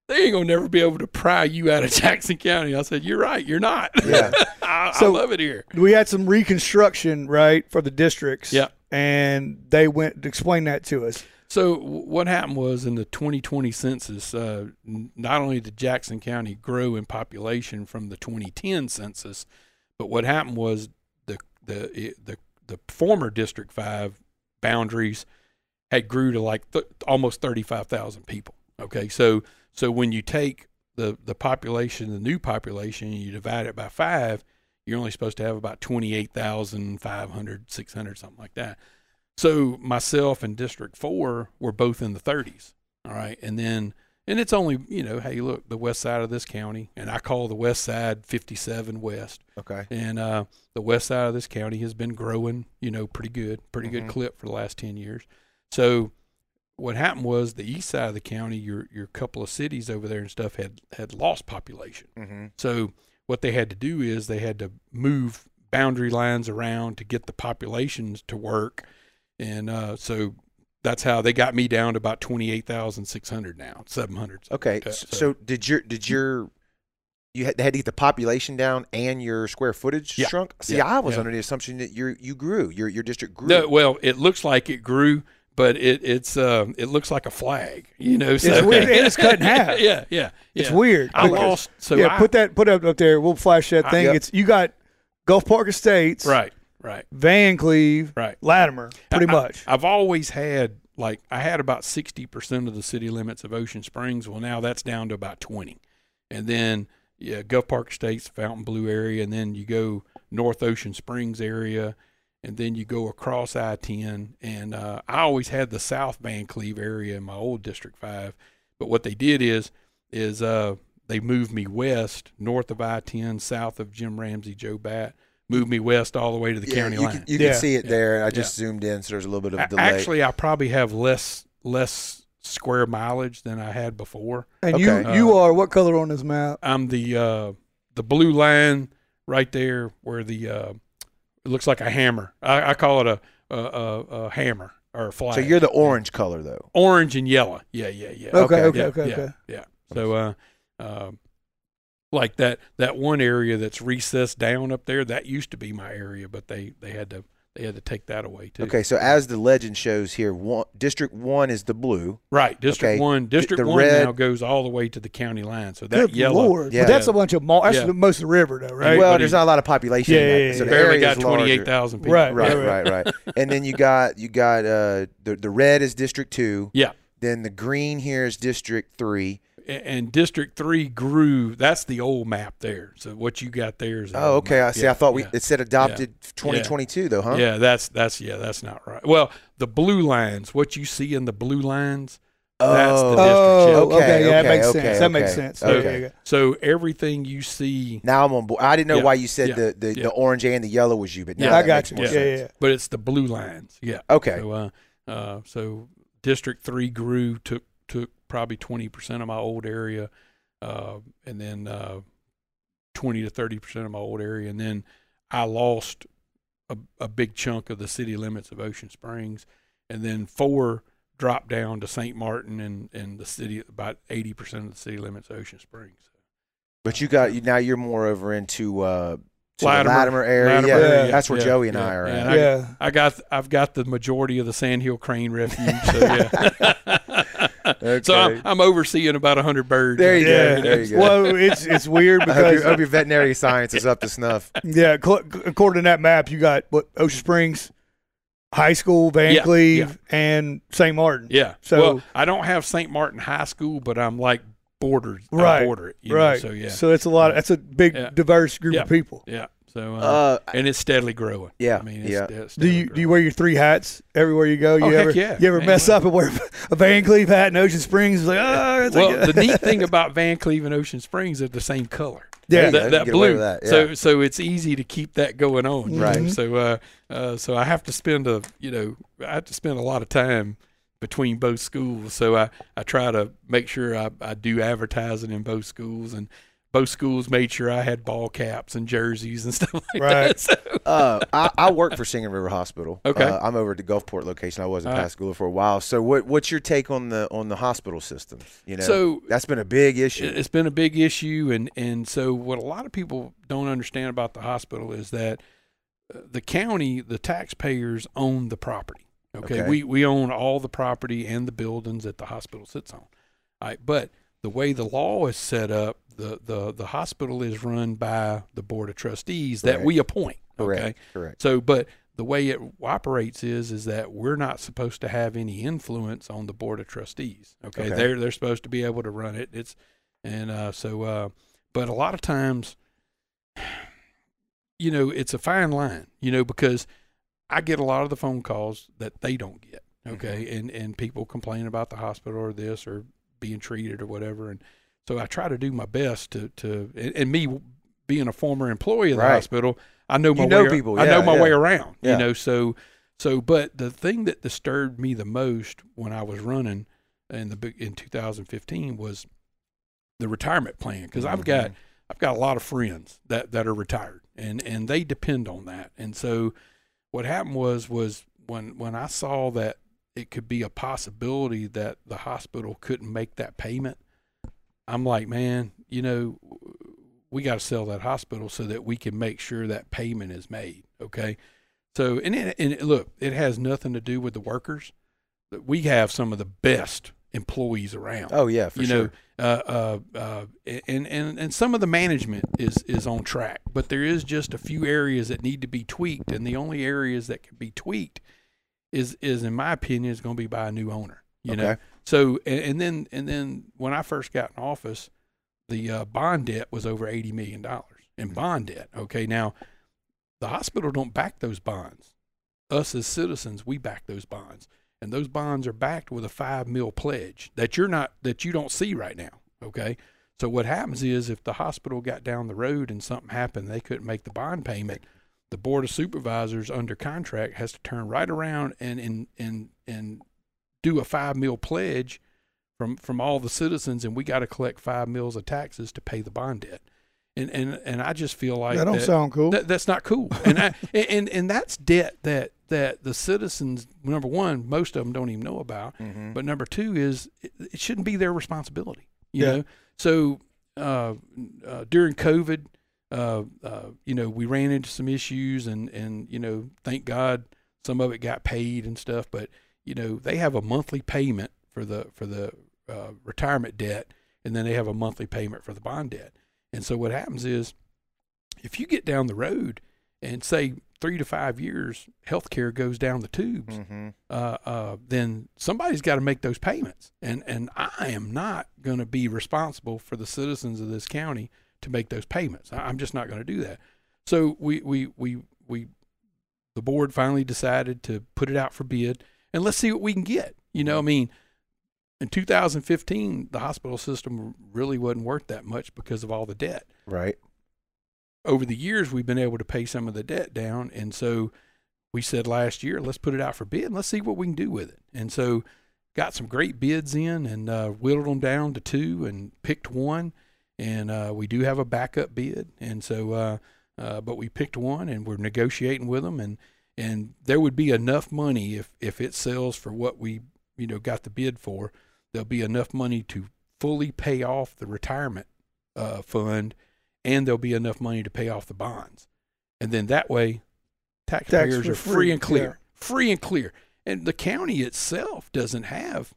they ain't gonna never be able to pry you out of Jackson County. I said, You're right, you're not. Yeah. I, So- I love it here. we had some reconstruction, right, for the districts. Yeah. And they went to explain that to us. So what happened was in the 2020 census, uh, not only did Jackson County grow in population from the 2010 census, but what happened was the the the the former District Five boundaries had grew to like th- almost 35,000 people. Okay, so so when you take the the population, the new population, and you divide it by five, you're only supposed to have about 28,500, 600, something like that. So myself and District 4 were both in the 30s. All right. And then, and it's only, you know, hey, look, the west side of this county, and I call the west side 57 West. Okay. And uh, the west side of this county has been growing, you know, pretty good, pretty Mhm. good clip for the last 10 years. So what happened was the east side of the county, your your couple of cities over there and stuff had had lost population. Mm-hmm. So what they had to do is they had to move boundary lines around to get the populations to work, and uh, so that's how they got me down to about twenty eight thousand six hundred now, seven hundred. Okay. s- So, did your did your you had, had to get the population down and your square footage Yeah. shrunk? See, Yeah. I was Yeah. under the assumption that you you grew. Your your district grew. no, well, it looks like it grew. But it it's uh, it looks like a flag, you know. So weird, it's cut in half. yeah, yeah, It's weird. I lost. So yeah, I, put that put up up there. We'll flash that I- thing. Yep. It's you got Gulf Park Estates, right, right, Vancleave, right. Latimer, pretty I- much. I've always had like I had about sixty percent of the city limits of Ocean Springs. Well, now that's down to about twenty, and then yeah, Gulf Park Estates Fountain Blue area, and then you go North Ocean Springs area, and then you go across I ten. And uh, I always had the South Vancleave area in my old District Five, but what they did is is uh, they moved me west, north of I ten, south of Jim Ramsay, Joe Batt, moved me west all the way to the yeah, county you line. can you Yeah. can see it there. I just zoomed in, so there's a little bit of a A- delay. Actually, I probably have less less square mileage than I had before. And you okay. you Uh, are what color on this map? I'm the uh, the blue line right there where the uh, it looks like a hammer. I, I call it a a, a, a hammer or a flag. so you're the orange color though. orange and yellow. Yeah, yeah, yeah. Okay, okay, okay, yeah, okay, yeah, okay. yeah. So, uh, um, like that that one area that's recessed down up there, that used to be my area, but they they had to they had to take that away too. Okay, so as the legend shows here, one, District One is the blue. Right, District Okay. One. District the One red- now goes all the way to the county line. So that Good yellow, lord! Yeah. But that's a bunch of mall. That's Yeah. most of the river, though, right? well, but there's he- not a lot of population. Yeah, in that, yeah, so the barely area got twenty eight thousand people. Right, Right, right, right, right. and then you got you got uh the the red is District Two. Yeah. Then the green here is District Three. A- And District Three grew. That's the old map there. So what you got there is. the Oh, old okay. I see. Yeah, I thought we yeah. it said adopted 2022 though, huh? Yeah, that's that's yeah, that's not right. Well, the blue lines. What you see in the blue lines. Oh, That's the district, Oh, okay, Okay, yeah, that okay, makes okay, sense. That makes okay, sense. okay. Yeah, yeah, yeah. So everything you see, now I'm on board. I didn't know Yeah, why you said yeah, the the, yeah. the orange and the yellow was you, but Yeah, I got you. Yeah, yeah, yeah. but it's the blue lines. Yeah. Okay. So, uh, uh, so District Three grew, took took probably twenty percent of my old area, uh, and then uh, twenty to thirty percent of my old area, and then I lost a, a big chunk of the city limits of Ocean Springs, and then four dropped down to St. Martin and and the city about eighty percent of the city limits of Ocean Springs. But you got you now you're more over into uh to Latimer- the Latimer area. Latimer yeah, area, that's where yeah, Joey and yeah, I are yeah, at. I- Yeah. I got I've got the majority of the Sandhill Crane Refuge, so yeah. So I'm, I'm overseeing about hundred birds. There you go, Yeah. there you go. Well, it's it's weird I hope, because your, hope your uh, veterinary science is up to snuff. yeah, cl- according to that map, you got what Ocean Springs High School, Van Yeah, Cleve, and St. Martin. Yeah. So- well, I don't have St. Martin High School, but I'm like borders. I Right, border it. you know, right. so yeah. So it's a lot. That's a big, Yeah. diverse group Yeah. of people. yeah. So uh, Uh, and it's steadily growing. yeah, I mean, it's, yeah. it's Do steadily you do you wear your three hats everywhere you go? You Oh, heck ever yeah. you ever Man, mess well- up and wear a Vancleave hat in Ocean Springs? It's like oh, it's Well, like, the neat thing about Vancleave and Ocean Springs are the same color. yeah, you that, that blue. that, yeah. So so it's easy to keep that going on. you Right. know? So uh, uh, so I have to spend a you know I have to spend a lot of time between both schools. So I, I try to make sure I, I do advertising in both schools and both schools made sure I had ball caps and jerseys and stuff like Right. that. So, uh, I, I work for Singing River Hospital. Okay. Uh, I'm over at the Gulfport location. I was in All right. Pascagoula for a while. So what what's your take on the on the hospital system? You know, so that's been a big issue. It- It's been a big issue, and and so what a lot of people don't understand about the hospital is that uh, the county, the taxpayers own the property. Okay, Okay. we we own all the property and the buildings that the hospital sits on. All right, but the way the law is set up, the the the hospital is run by the board of trustees that Correct. we appoint. Okay, Correct. so, but the way it operates is is that we're not supposed to have any influence on the board of trustees. Okay, Okay. they're they're supposed to be able to run it. It's and uh, so uh, but a lot of times, you know, it's a fine line, you know, because I get a lot of the phone calls that they don't get, okay, and and people complain about the hospital or this or being treated or whatever, and so I try to do my best to to and, and me being a former employee of the Right. hospital, I know my You know way, people, I yeah, know my yeah. way around, Yeah. you know, so so but the thing that disturbed me the most when I was running in the in 2015 was the retirement plan because I've mm-hmm. got I've got a lot of friends that that are retired and and they depend on that. And so what happened was was when when I saw that it could be a possibility that the hospital couldn't make that payment, I'm like, man, you know, we got to sell that hospital so that we can make sure that payment is made. Okay. So, and, it, and it- look, it has nothing to do with the workers. We have some of the best employees around Oh yeah, for you sure. know, uh, uh, uh, and, and, and some of the management is, is on track, but there is just a few areas that need to be tweaked. And the only areas that can be tweaked is, is in my opinion, is going to be by a new owner, you know? So, and, and then, and then when I first got in office, the uh, bond debt was over $80 million in bond debt. Okay. Now the hospital don't back those bonds. Us as citizens, we back those bonds and those bonds are backed with a five mil pledge that you're not that you don't see right now okay so what happens is if the hospital got down the road and something happened they couldn't make the bond payment the board of supervisors under contract has to turn right around and and and, and do a five mil pledge from from all the citizens and we got to collect five mils of taxes to pay the bond debt and and and i just feel like that don't that- sound cool. that, that's not cool. And I, and and that's debt that that the citizens number one, most of them don't even know about. Mhm. But number two is it, it shouldn't be their responsibility. You Yeah. know. So uh, uh, during COVID, uh, uh, you know, we ran into some issues, and and you know, thank God some of it got paid and stuff. But you know, they have a monthly payment for the for the uh, retirement debt, and then they have a monthly payment for the bond debt. And so what happens is, if you get down the road and say three to five years, healthcare goes down the tubes, Mhm. uh, uh, then somebody's got to make those payments. And and I am not going to be responsible for the citizens of this county to make those payments. I- I'm just not going to do that. So we we we we the board finally decided to put it out for bid and let's see what we can get. You know, I mean, in 2015, the hospital system really wasn't worth that much because of all the debt Right. over the years we've been able to pay some of the debt down and so we said last year let's put it out for bid and let's see what we can do with it and so got some great bids in and uh, whittled them down to two and picked one and uh, we do have a backup bid and so uh, uh, but we picked one and we're negotiating with them and and there would be enough money if if it sells for what we you know got the bid for there'll be enough money to fully pay off the retirement uh, fund and there'll be enough money to pay off the bonds. And then that way, taxpayers for are free, free, and clear, free and clear. And the county itself doesn't have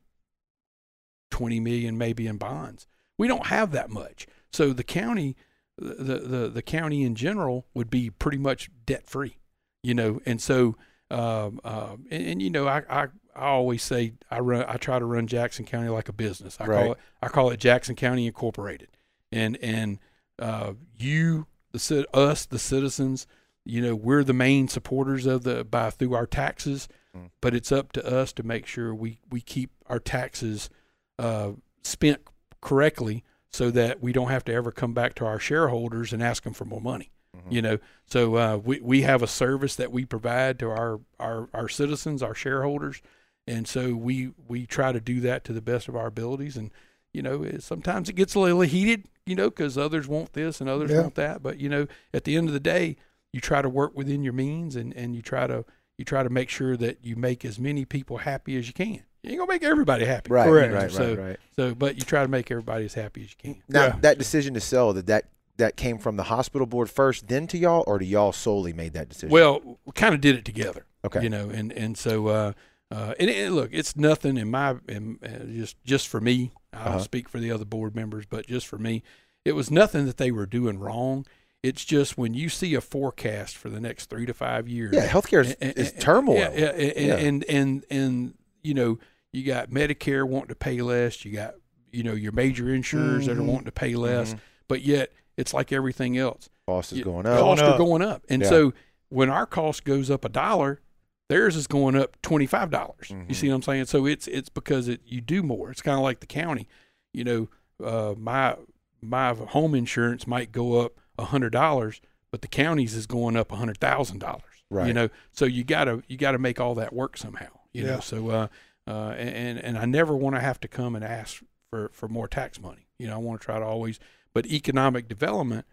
20 million maybe in bonds. We don't have that much. So the county, the, the, the county in general would be pretty much debt free, you know? And so, um, uh, and, and, you know, I, I, I always say I run, I try to run Jackson County like a business. I Right. call it, I call it Jackson County Incorporated. And, and, uh, you, the us, the citizens, you know, we're the main supporters of the by through our taxes, Mm. but it's up to us to make sure we we keep our taxes uh, spent correctly so that we don't have to ever come back to our shareholders and ask them for more money. Mhm. You know, so uh, we we have a service that we provide to our our our citizens, our shareholders, and so we we try to do that to the best of our abilities. And you know, it, sometimes it gets a little heated, you know, because others want this and others Yeah. want that. But you know, at the end of the day, you try to work within your means, and and you try to you try to make sure that you make as many people happy as you can. You ain't gonna make everybody happy, Right. Correct. Right. So- Right. Right. So, but you try to make everybody as happy as you can. Now Yeah. that decision to sell that that that came from the hospital board first, then to y'all, or do y'all solely made that decision? Well, we kind of did it together. okay. you know and and so uh uh and, and look it's nothing in my in, uh, just just for me i don't Uh-huh. speak for the other board members but just for me it was nothing that they were doing wrong it's just when you see a forecast for the next three to five years yeah, healthcare is, and- is turmoil. yeah, yeah, and, Yeah. and and and you know you got medicare wanting to pay less you got you know your major insurers that are Mhm. wanting to pay less, Mhm. but yet it's like everything else. Cost is You- going Going up. Costs up. are going up, and Yeah. so when our cost goes up a dollar, theirs is going up twenty five dollars. Mhm. You see what I'm saying? So it's it's because it you do more. It's kind of like the county. You know, uh, my my home insurance might go up a hundred dollars, but the county's is going up a hundred thousand dollars. Right. You know, so you gotta you gotta make all that work somehow. You Yeah. know, so uh, uh, and and I never want to have to come and ask for for more tax money. You know, I want to try to always. But economic development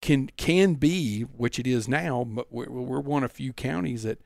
can can be, which it is now, but we're, we're one of few counties that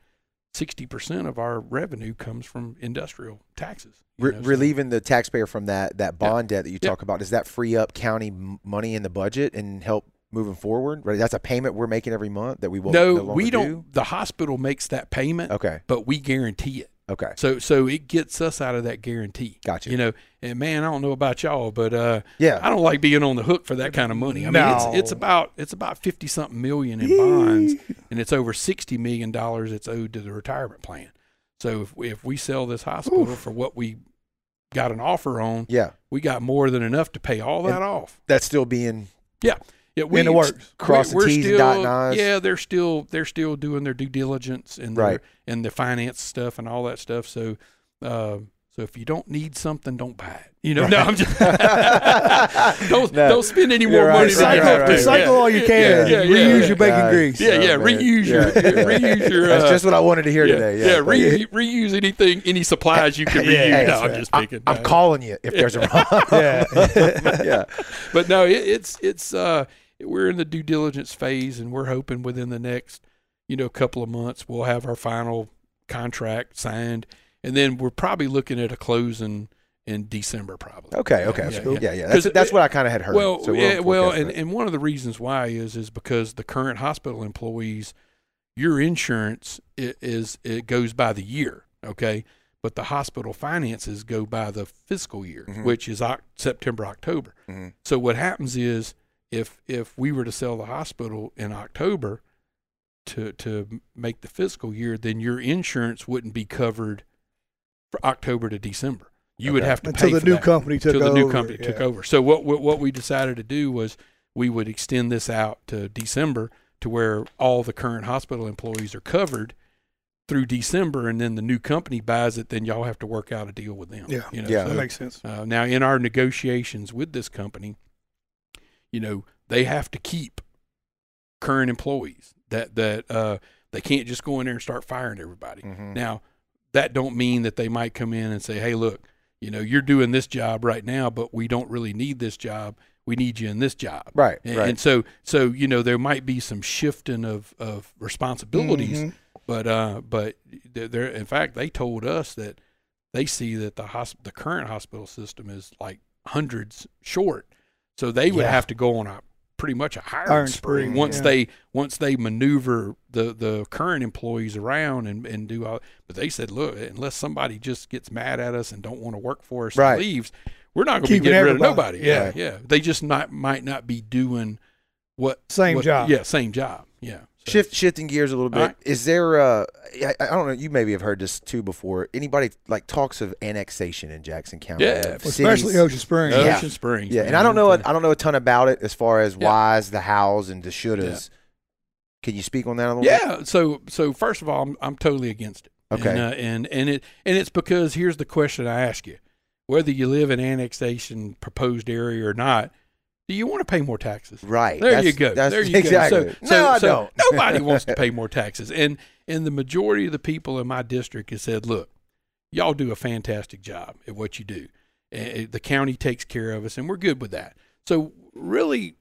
sixty percent of our revenue comes from industrial taxes. Re- know, so- relieving the taxpayer from that that Yeah. bond debt that you Yeah. talk about does that free up county money in the budget and help moving forward right that's a payment we're making every month that we will no, no longer we don't. do? The hospital makes that payment, okay but we guarantee it. okay So so it gets us out of that guarantee. Gotcha. You know, and man, I don't know about y'all, but uh, yeah I don't like being on the hook for that kind of money. I mean, No. it's it's about it's about fifty something million in bonds, and it's over sixty million dollars it's owed to the retirement plan. So if we, if we sell this hospital for what we got an offer on, yeah we got more than enough to pay all that off. that's still being Yeah, we, In the works. Cross the we're T's and still, dotting I's. Yeah, they're still they're still doing their due diligence and their, Right. and the finance stuff and all that stuff. So, uh, so if you don't need something, don't buy it. You know, no, I'm just don't No. don't spend any more You're right, money. than Recycle, have to. recycle Yeah. all you can. Yeah, yeah, yeah, Reuse yeah. your bacon God. grease. Yeah, yeah, Oh, man. reuse your Yeah, yeah. reuse your. that's uh, just what I wanted to hear yeah, today yeah, yeah, re- reuse anything, any supplies you can reuse. Hey, no, I'm just picking. I'm calling you if there's a wrong Yeah. yeah but no, it, it's it's uh we're in the due diligence phase, and we're hoping within the next you know couple of months we'll have our final contract signed, and then we're probably looking at a closing in December, probably. okay okay Yeah, yeah yeah, yeah, yeah. That's, that's what I kind of had heard Well, so yeah, well, and, and one of the reasons why is is because the current hospital employees, your insurance is it goes by the year, okay, but the hospital finances go by the fiscal year, Mhm. which is September October. Mhm. So what happens is if if we were to sell the hospital in October to to make the fiscal year, then your insurance wouldn't be covered for October to December. You would have to Until pay the for new that company took until over. the new company took over. So what, what what we decided to do was we would extend this out to December to where all the current hospital employees are covered through December, and then the new company buys it. Then y'all have to work out a deal with them. Yeah. you know. Yeah. That makes sense. uh, now in our negotiations with this company, you know they have to keep current employees. That that uh, they can't just go in there and start firing everybody. Mhm. Now, that don't mean that they might come in and say, "Hey, look, you know, you're doing this job right now, but we don't really need this job. We need you in this job." right And, right and so, so you know, there might be some shifting of of responsibilities, Mhm. but uh, but they're, they're- in fact they told us that they see that the hosp- the current hospital system is like hundreds short, so they would Yeah. have to go on a pretty much a hiring Iron spree spree, once yeah. they once they maneuver the the current employees around and and do all. But they said, look, unless somebody just gets mad at us and don't want to work for us Right. and leaves, we're not going to be getting rid of nobody. Yeah. yeah, yeah. They just not might not be doing what Same what- job. Yeah, same job. Yeah. So- Shift shifting gears a little bit. All right. Is there? Uh, I, I don't know. You maybe have heard this too before. Anybody like talks of annexation in Jackson County? Yeah, of Especially? Ocean Springs. Yeah. Ocean Springs. Yeah, and. I don't know. Okay. I don't know a ton about it as far as Yeah. whys, the hows, and the shouldas. Can you speak on that a little bit? Yeah. So so first of all, I'm I'm totally against it. Okay. And uh, and, and it and it's because here's the question I ask you: whether you live in annexation proposed area or not, do you want to pay more taxes? Right. There That's- you go. that's- there you exactly. go. So, no, I so don't. nobody wants to pay more taxes, and and the majority of the people in my district has said, "Look, y'all do a fantastic job at what you do. And the county takes care of us, and we're good with that. So really,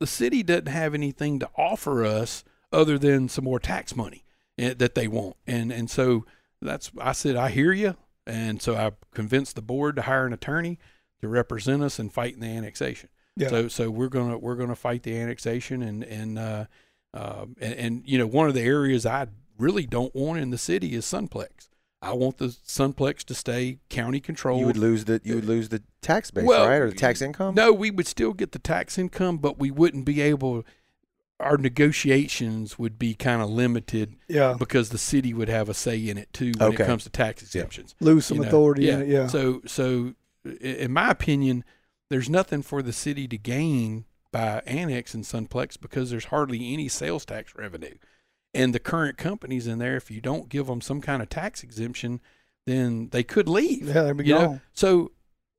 the city doesn't have anything to offer us other than some more tax money eh, that they want, and and so that's I said I hear you, and so I convinced the board to hire an attorney to represent us and fight in the annexation. Yeah. So so we're gonna we're gonna fight the annexation and and uh, um, and, and you know one of the areas I really don't want in the city is Sunplex. I want the Sunplex to stay county controlled. You would lose the you would lose the tax base, Well, right, or the tax income. No, we would still get the tax income, but we wouldn't be able. Our negotiations would be kind of limited Yeah. because the city would have a say in it too when Okay. it comes to tax exemptions. Lose some you know. authority yeah. in it. Yeah. So so in my opinion, there's nothing for the city to gain by annexing Sunplex because there's hardly any sales tax revenue. And the current companies in there, if you don't give them some kind of tax exemption, then they could leave. Yeah, there we you go. know? So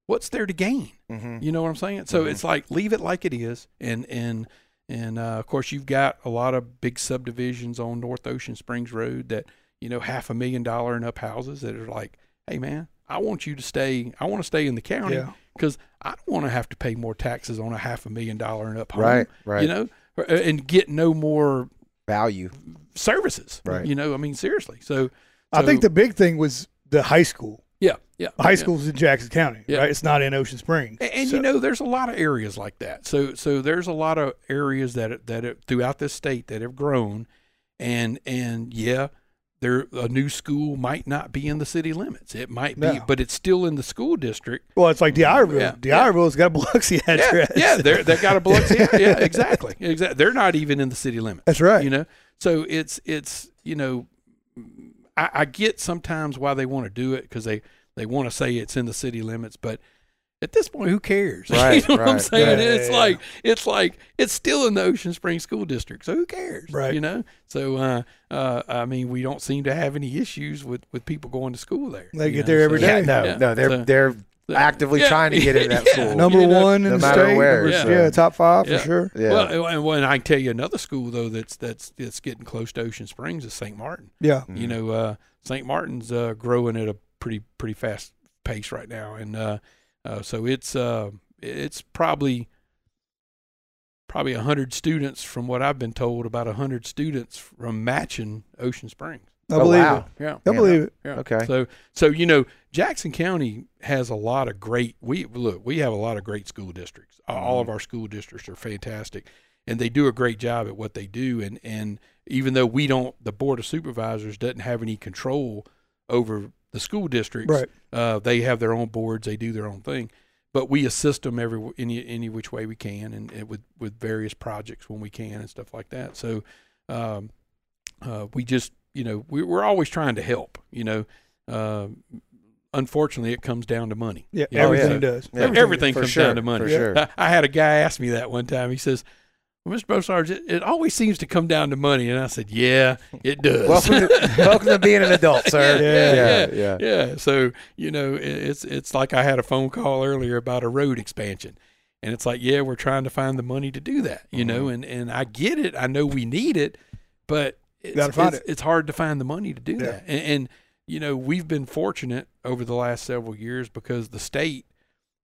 what's there to gain? Mm-hmm. You know what I'm saying? So Mhm. it's like leave it like it is, and and and uh, of course you've got a lot of big subdivisions on North Ocean Springs Road that you know half a million dollar and up houses that are like, hey man, I want you to stay. I want to stay in the county Yeah. Because I don't want to have to pay more taxes on a half a million dollar and up home. Right, right. You know, uh, and get no more Value. services. Right. You know, I mean seriously. So I think the big thing was the high school. yeah, yeah, High yeah. school's in Jackson County, Yeah. right? It's not in Ocean Springs. And, and So- you know, there's a lot of areas like that. So so there's a lot of areas that that have- throughout this state that have grown, and and yeah, there a new school might not be in the city limits. It might be, No. but it's still in the school district. well, it's like D'Iberville. Yeah, D'Iberville's got a Biloxi address. yeah, they're, they got a Biloxi. Yeah, yeah, exactly, exactly. They're not even in the city limits. That's right. You know, so it's it's you know, I, I get sometimes why they want to do it because they they want to say it's in the city limits, but at this point, who cares? Right, you know what I'm saying? Yeah, it's yeah, like it's like it's still in the Ocean Springs School District, so who cares? Right. You know. So uh, uh, I mean, we don't seem to have any issues with with people going to school there. They get know, there every so- day. Yeah, no, Yeah. no, they're So- they're actively Yeah, trying to get in that yeah, school. Number you know, one in no the matter state. where, Number- so- yeah, top five Yeah. for sure. Yeah. Well, and when I can tell you another school though that's that's that's getting close to Ocean Springs is St. Martin. Yeah. Mm-hmm. You know, uh, St. Martin's uh, growing at a pretty pretty fast pace right now, and uh, uh, so it's uh, it's probably probably hundred students from what I've been told. About hundred students from matching Ocean Springs. I Oh, believe wow. it. Yeah. I Yeah. believe it. Yeah. Okay. So so you know Jackson County has a lot of great we look we have a lot of great school districts. All of our school districts are fantastic and they do a great job at what they do and and even though we don't the board of supervisors doesn't have any control over the school districts Right. uh, they have their own boards they do their own thing but we assist them every any any which way we can and, and with with various projects when we can and stuff like that so um, uh, we just you know we, we're always trying to help you know uh, unfortunately it comes down to money Yeah, You know, everything so- does. Yeah. everything For comes sure, down to money for sure. I, I had a guy ask me that one time he says well, Mr. Bosarge, it, it always seems to come down to money. And I said, Yeah, it does. Welcome to, welcome to being an adult, sir. Yeah, yeah, yeah, yeah. yeah. So you know, it- it's it's like I had a phone call earlier about a road expansion, and it's like, yeah, we're trying to find the money to do that. You know, Mm-hmm. and and I get it. I know we need it, but it's, it's, it. it's hard to find the money to do Yeah. that. And, and you know, we've been fortunate over the last several years because the state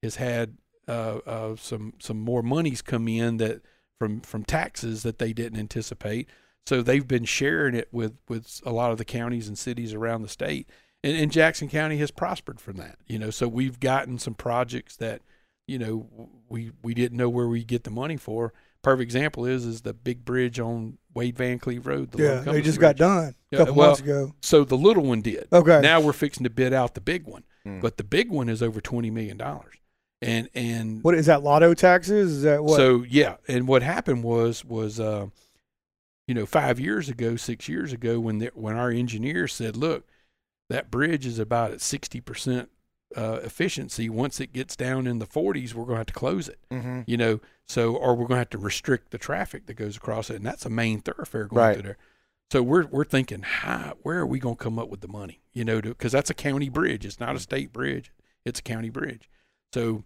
has had uh, uh, some some more monies come in that from from taxes that they didn't anticipate. So they've been sharing it with with a lot of the counties and cities around the state, and, and Jackson County has prospered from that. You know, so we've gotten some projects that you know we we didn't know where we get the money for. Perfect example is is the big bridge on Wade Vancleave Road. The Yeah, Little they just Bridge. got done a Yeah, couple well, months ago. So the little one did. Okay. Now we're fixing to bid out the big one, Hmm. but the big one is over twenty million dollars, and and what is that? Lotto taxes? Is that what? so yeah, and what happened was was uh, you know five years ago, six years ago, when the, when our engineers said, look, that bridge is about at sixty percent uh, efficiency. Once it gets down in the forties, we're going to have to close it. Mm-hmm. You know, so or we're going to have to restrict the traffic that goes across it, and that's a main thoroughfare going Right. through there. So we're we're thinking, how, where are we going to come up with the money? You know, because that's a county bridge. It's not a state bridge. It's a county bridge. So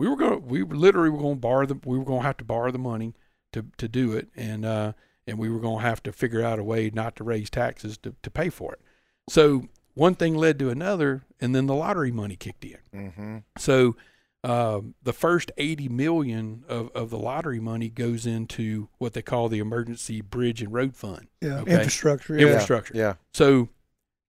we were going. to We literally were going to borrow the. We were going to have to borrow the money to to do it, and uh, and we were going to have to figure out a way not to raise taxes to to pay for it. So one thing led to another, and then the lottery money kicked in. Mm-hmm. So um, the first 80 million of, of the lottery money goes into what they call the emergency bridge and road fund yeah, okay. infrastructure. Yeah. infrastructure. Yeah. So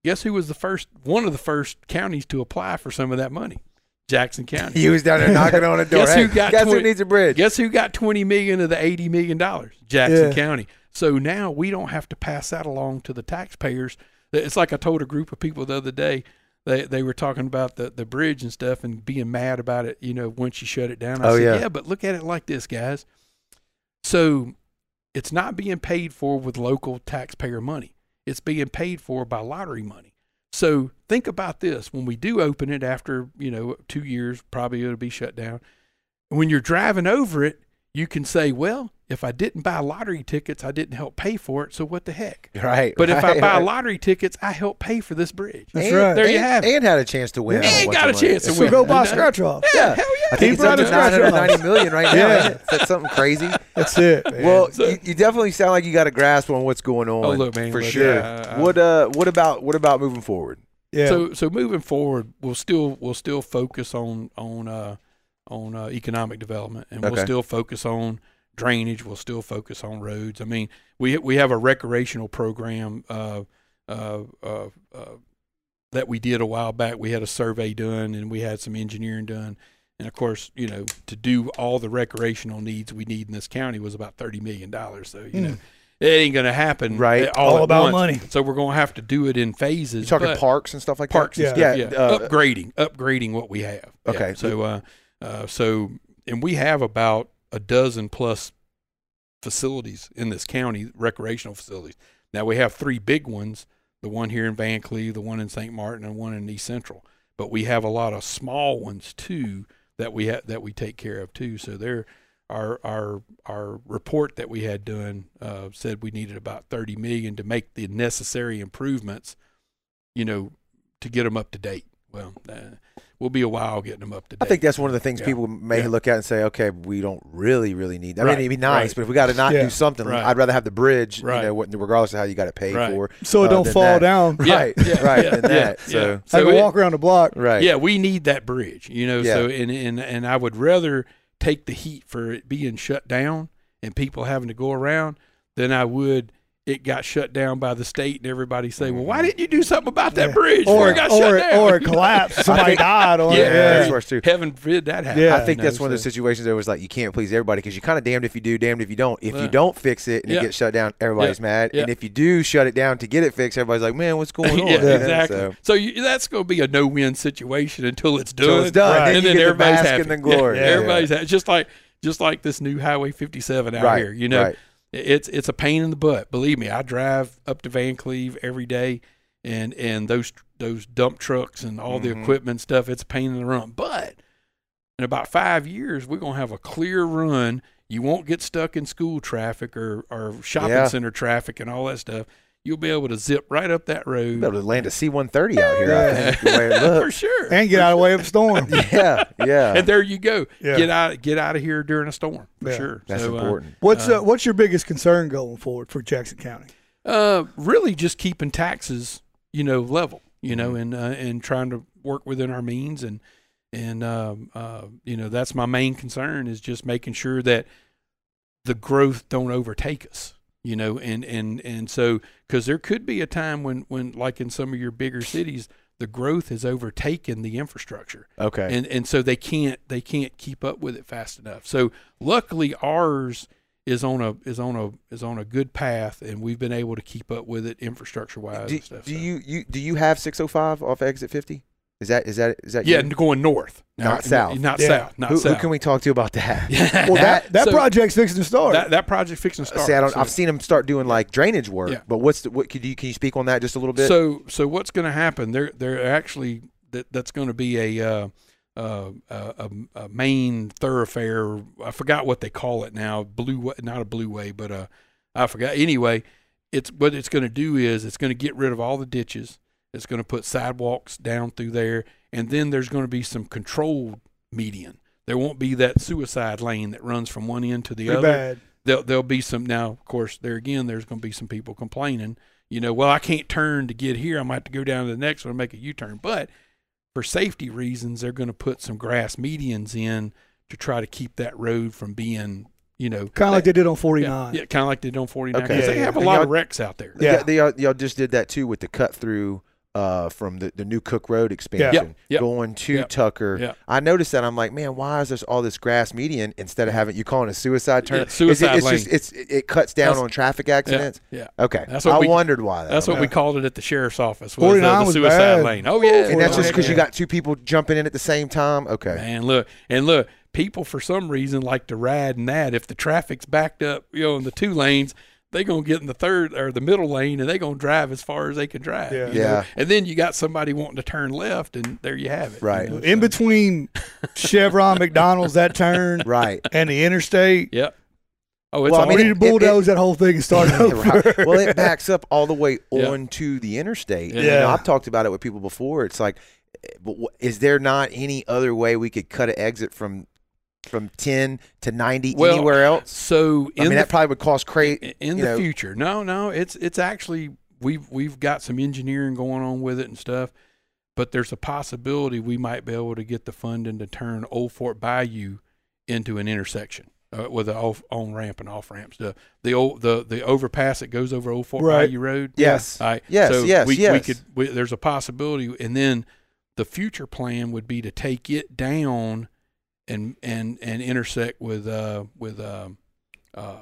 guess who was the first one of the first counties to apply for some of that money? Jackson County. He was down there knocking on the door. Guess hey, who got guess who needs a bridge? Guess who got 20 million of the 80 million dollars? Jackson Yeah. County. So now we don't have to pass that along to the taxpayers. It's like I told a group of people the other day. They they were talking about the the bridge and stuff and being mad about it. You know, once you shut it down. I Oh, said, yeah. yeah, but look at it like this, guys. So it's not being paid for with local taxpayer money. It's being paid for by lottery money. So think about this: when we do open it after you know two years, probably it'll be shut down. When you're driving over it, you can say, "Well, if I didn't buy lottery tickets, I didn't help pay for it. So what the heck?" Right. But if I buy right. lottery tickets, I help pay for this bridge. That's and, right. There you and- have it. And had a chance to win. Yeah. a And got a chance to So win. go buy You know? scratch off. Yeah, hell yeah. I think it's Keep up to running scratch offs. 990 million right now. Yeah. ain't? That's something crazy. That's it. man. Well, So- you, you definitely sound like you got a grasp on what's going on. Oh, look, man, for look, sure. yeah, what uh, what about what about moving forward? yeah. So so moving forward, we'll still we'll still focus on on uh, on uh, economic development, and Okay. we'll still focus on drainage. We'll still focus on roads. I mean, we we have a recreational program uh, uh, uh, uh, that we did a while back. We had a survey done, and we had some engineering done. And of course, you know, to do all the recreational needs we need in this county was about thirty million dollars. So you know, it ain't going to happen Right. All, All about once. money. So we're going to have to do it in phases. You talking parks and stuff like parks that? and Yeah. stuff. Yeah, Yeah, uh, upgrading, upgrading what we have. Yeah, Okay. So, uh, so, and we have about a dozen plus facilities in this county, recreational facilities. Now we have three big ones: the one here in Vancleave, the one in St. Martin, and one in East Central. But we have a lot of small ones too that we ha- that we take care of too. So there. Our, our our report that we had done uh, said we needed about 30 million to make the necessary improvements you know, to get them up to date. Well, uh, we'll be a while getting them up to date. I think that's one of the things Yeah. people may Yeah. look at and say, okay, we don't really, really need. That. I Right. mean, it'd be nice, Right. but if we got to not Yeah. do something, Right. I'd rather have the bridge, Right. you know, what- regardless of how you got it paid Right. for. so it uh, don't fall that. down. Yeah, Right, yeah, right, yeah, than that. yeah, So, I So can it- walk around the block. right. Yeah, we need that bridge, you know. Yeah. So and, and and I would rather take the heat for it being shut down and people having to go around than I would it got shut down by the state and everybody say, "Well, why mm-hmm. didn't you do something about that Yeah. bridge Or, it got or, shut down?" or it collapsed. Somebody think- died on Yeah, it. that's worse too. Heaven forbid that happen. Yeah. I think you that's know, one of those so- situations that was like you can't please everybody because you're kind of damned if you do, damned if you don't. If you don't fix it and Yeah. it gets shut down, everybody's mad. Yeah. And if you do shut it down to get it fixed, everybody's like, man, what's going on? yeah, You exactly. So, So, you, that's going to be a no-win situation until it's done. so it's done. Right. And you then get the everybody's bask happy. in the glory. Yeah, Yeah. everybody's happy. just like just like this new Highway 57 out right. here. You know, right. It's it's a pain in the butt. Believe me, I drive up to Vancleave every day, and and those those dump trucks and all the Mhm. equipment and stuff. It's a pain in the run. But in about five years, we're gonna have a clear run. You won't get stuck in school traffic or or shopping Yeah. center traffic and all that stuff. You'll be able to zip right up that road. Be able to land a C-130 out here. I Yeah. think, the way it For sure. And get out of the way of a storm. yeah, yeah. and there you go. Yeah. Get out get out of here during a storm for Yeah. sure. That's So, uh, important. What's Uh, uh, what's your biggest concern going forward for Jackson County? Uh, really, just keeping taxes, you know, level, you know, Mhm. and uh, and trying to work within our means, and and um, uh, you know, that's my main concern is just making sure that the growth don't overtake us, you know, and and and so because there could be a time when when like in some of your bigger cities, the growth has overtaken the infrastructure Okay. and and so they can't they can't keep up with it fast enough. So luckily ours is on a is on a is on a good path, and we've been able to keep up with it infrastructure wise do, and stuff. do so. you you do you have 605 off exit 50? Is that is that is that Yeah, you? going north, Not south. not Yeah. south, not who, south. who can we talk to about that? Yeah. Well, that that So, project's fixing to start. that that project fixing to start. See, I don't, so, I've seen them start doing like drainage work, Yeah. but what's the, what could you can you speak on that just a little bit? So so what's going to happen? There there actually that that's going to be a. Uh, uh, a, a, a main thoroughfare. I forgot what they call it now. Blue, not a blue way, but uh, I forgot. Anyway, it's what it's going to do is it's going to get rid of all the ditches. It's going to put sidewalks down through there, and then there's going to be some controlled median. There won't be that suicide lane that runs from one end to the Pretty other bad. there'll there'll be some now of course there again there's going to be some people complaining you know well i can't turn to get here i might have to go down to the next one and make a u-turn but for safety reasons they're going to put some grass medians in to try to keep that road from being you know Kind of like they did on 49. yeah kind of like they did on 49 Okay. 'cause Yeah, they yeah. have a And lot of wrecks out there Yeah. yeah, they, y'all, y'all just did that too with the cut through uh, from the, the new Cook Road expansion yep. going to Yep. Tucker. Yep. I noticed that I'm like, man, why is there all this grass median instead of having you calling it a suicide turn? Yeah, suicide it, it's lane. just it's it cuts down That's- on traffic accidents. yeah Okay, That's what I we- wondered why. That. that's what Yeah. we called it at the sheriff's office was uh, 49 the was suicide bad. lane oh yeah and that's just Yeah. because you got two people jumping in at the same time. Okay, Man, look and look. People for some reason like to ride in that. If the traffic's backed up, you know, in the two lanes, they gonna get in the third or the middle lane and they gonna drive as far as they can drive. Yeah. you know? Yeah. And then you got somebody wanting to turn left, and there you have it. you Right. know, In so- between Chevron, McDonald's, that turn, Right. and the interstate, Yep. Oh, it's Well, I all we mean, need to it- it- bulldoze that whole thing and start over. right. Well, it backs up all the way Yeah. onto the interstate. Yeah. You know, I've talked about it with people before. It's like, eh, but wh- is there not any other way we could cut an exit from from 10 to 90 Well, anywhere else? so I mean, the that probably would cost crazy. in- in the know- future. No, no, it's it's actually we've we've got some engineering going on with it and stuff, but there's a possibility we might be able to get the funding to turn Old Fort Bayou into an intersection uh, with an off, on ramp and off ramps. The the old the the overpass that goes over Old Fort Right. Bayou Road. Yes. All right. Yes, So yes, we, we could. We, there's a possibility, and then the future plan would be to take it down and and and intersect with uh with um uh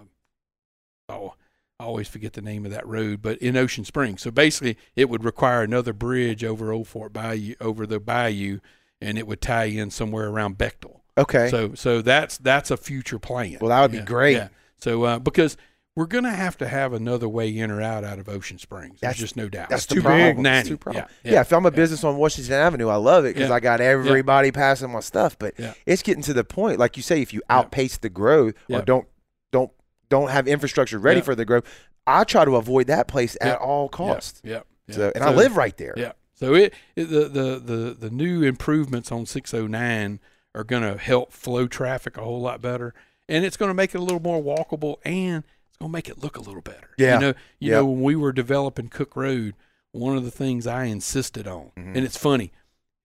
oh I always forget the name of that road, but in Ocean Springs. So basically, it would require another bridge over Old Fort Bayou over the bayou, and it would tie in somewhere around Bechtel. Okay. So so that's that's a future plan. Well, that would be great. Yeah. So uh, because we're gonna have to have another way in or out out of Ocean Springs. There's That's- just no doubt. That's too big. Nanny. That's the problem. Yeah, Yeah, yeah, if I'm a yeah. business on Washington Avenue, I love it because. I got everybody passing my stuff. But it's getting to the point, like you say, if you outpace the growth or don't don't don't have infrastructure ready for the growth, I try to avoid that place at all costs. Yeah. yeah. So, and I live right there. Yeah. So it, it the, the the the new improvements on 609 are going to help flow traffic a whole lot better, and it's going to make it a little more walkable, and to make it look a little better. Yeah. You know, you Yeah. know when we were developing Cook Road, one of the things I insisted on, Mhm. and it's funny.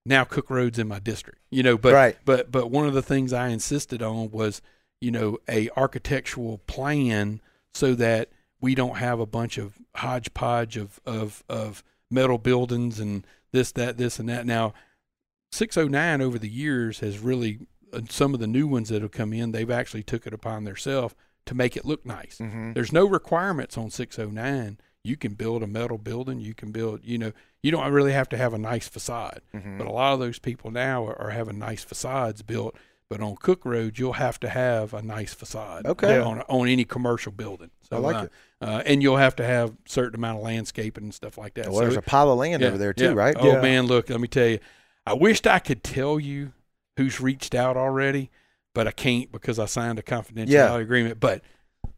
Now Cook Road's in my district, you know, but Right. but but one of the things I insisted on was, you know, a architectural plan so that we don't have a bunch of hodgepodge of of of metal buildings and this that this and that. Now, 609 over the years has really some of the new ones that have come in, they've actually took it upon themselves to make it look nice. Mhm. There's no requirements on 609. You can build a metal building. You can build, you know, you don't really have to have a nice facade. Mhm. But a lot of those people now are, are having nice facades built. But on Cook Road, you'll have to have a nice facade Okay. on on any commercial building. So, I like uh, it. Uh, and you'll have to have certain amount of landscaping and stuff like that. Well, So there's it- a pile of land yeah, over there too, yeah. right? Oh Yeah. man, look, let me tell you, I wished I could tell you who's reached out already, but I can't because I signed a confidentiality Yeah. agreement. But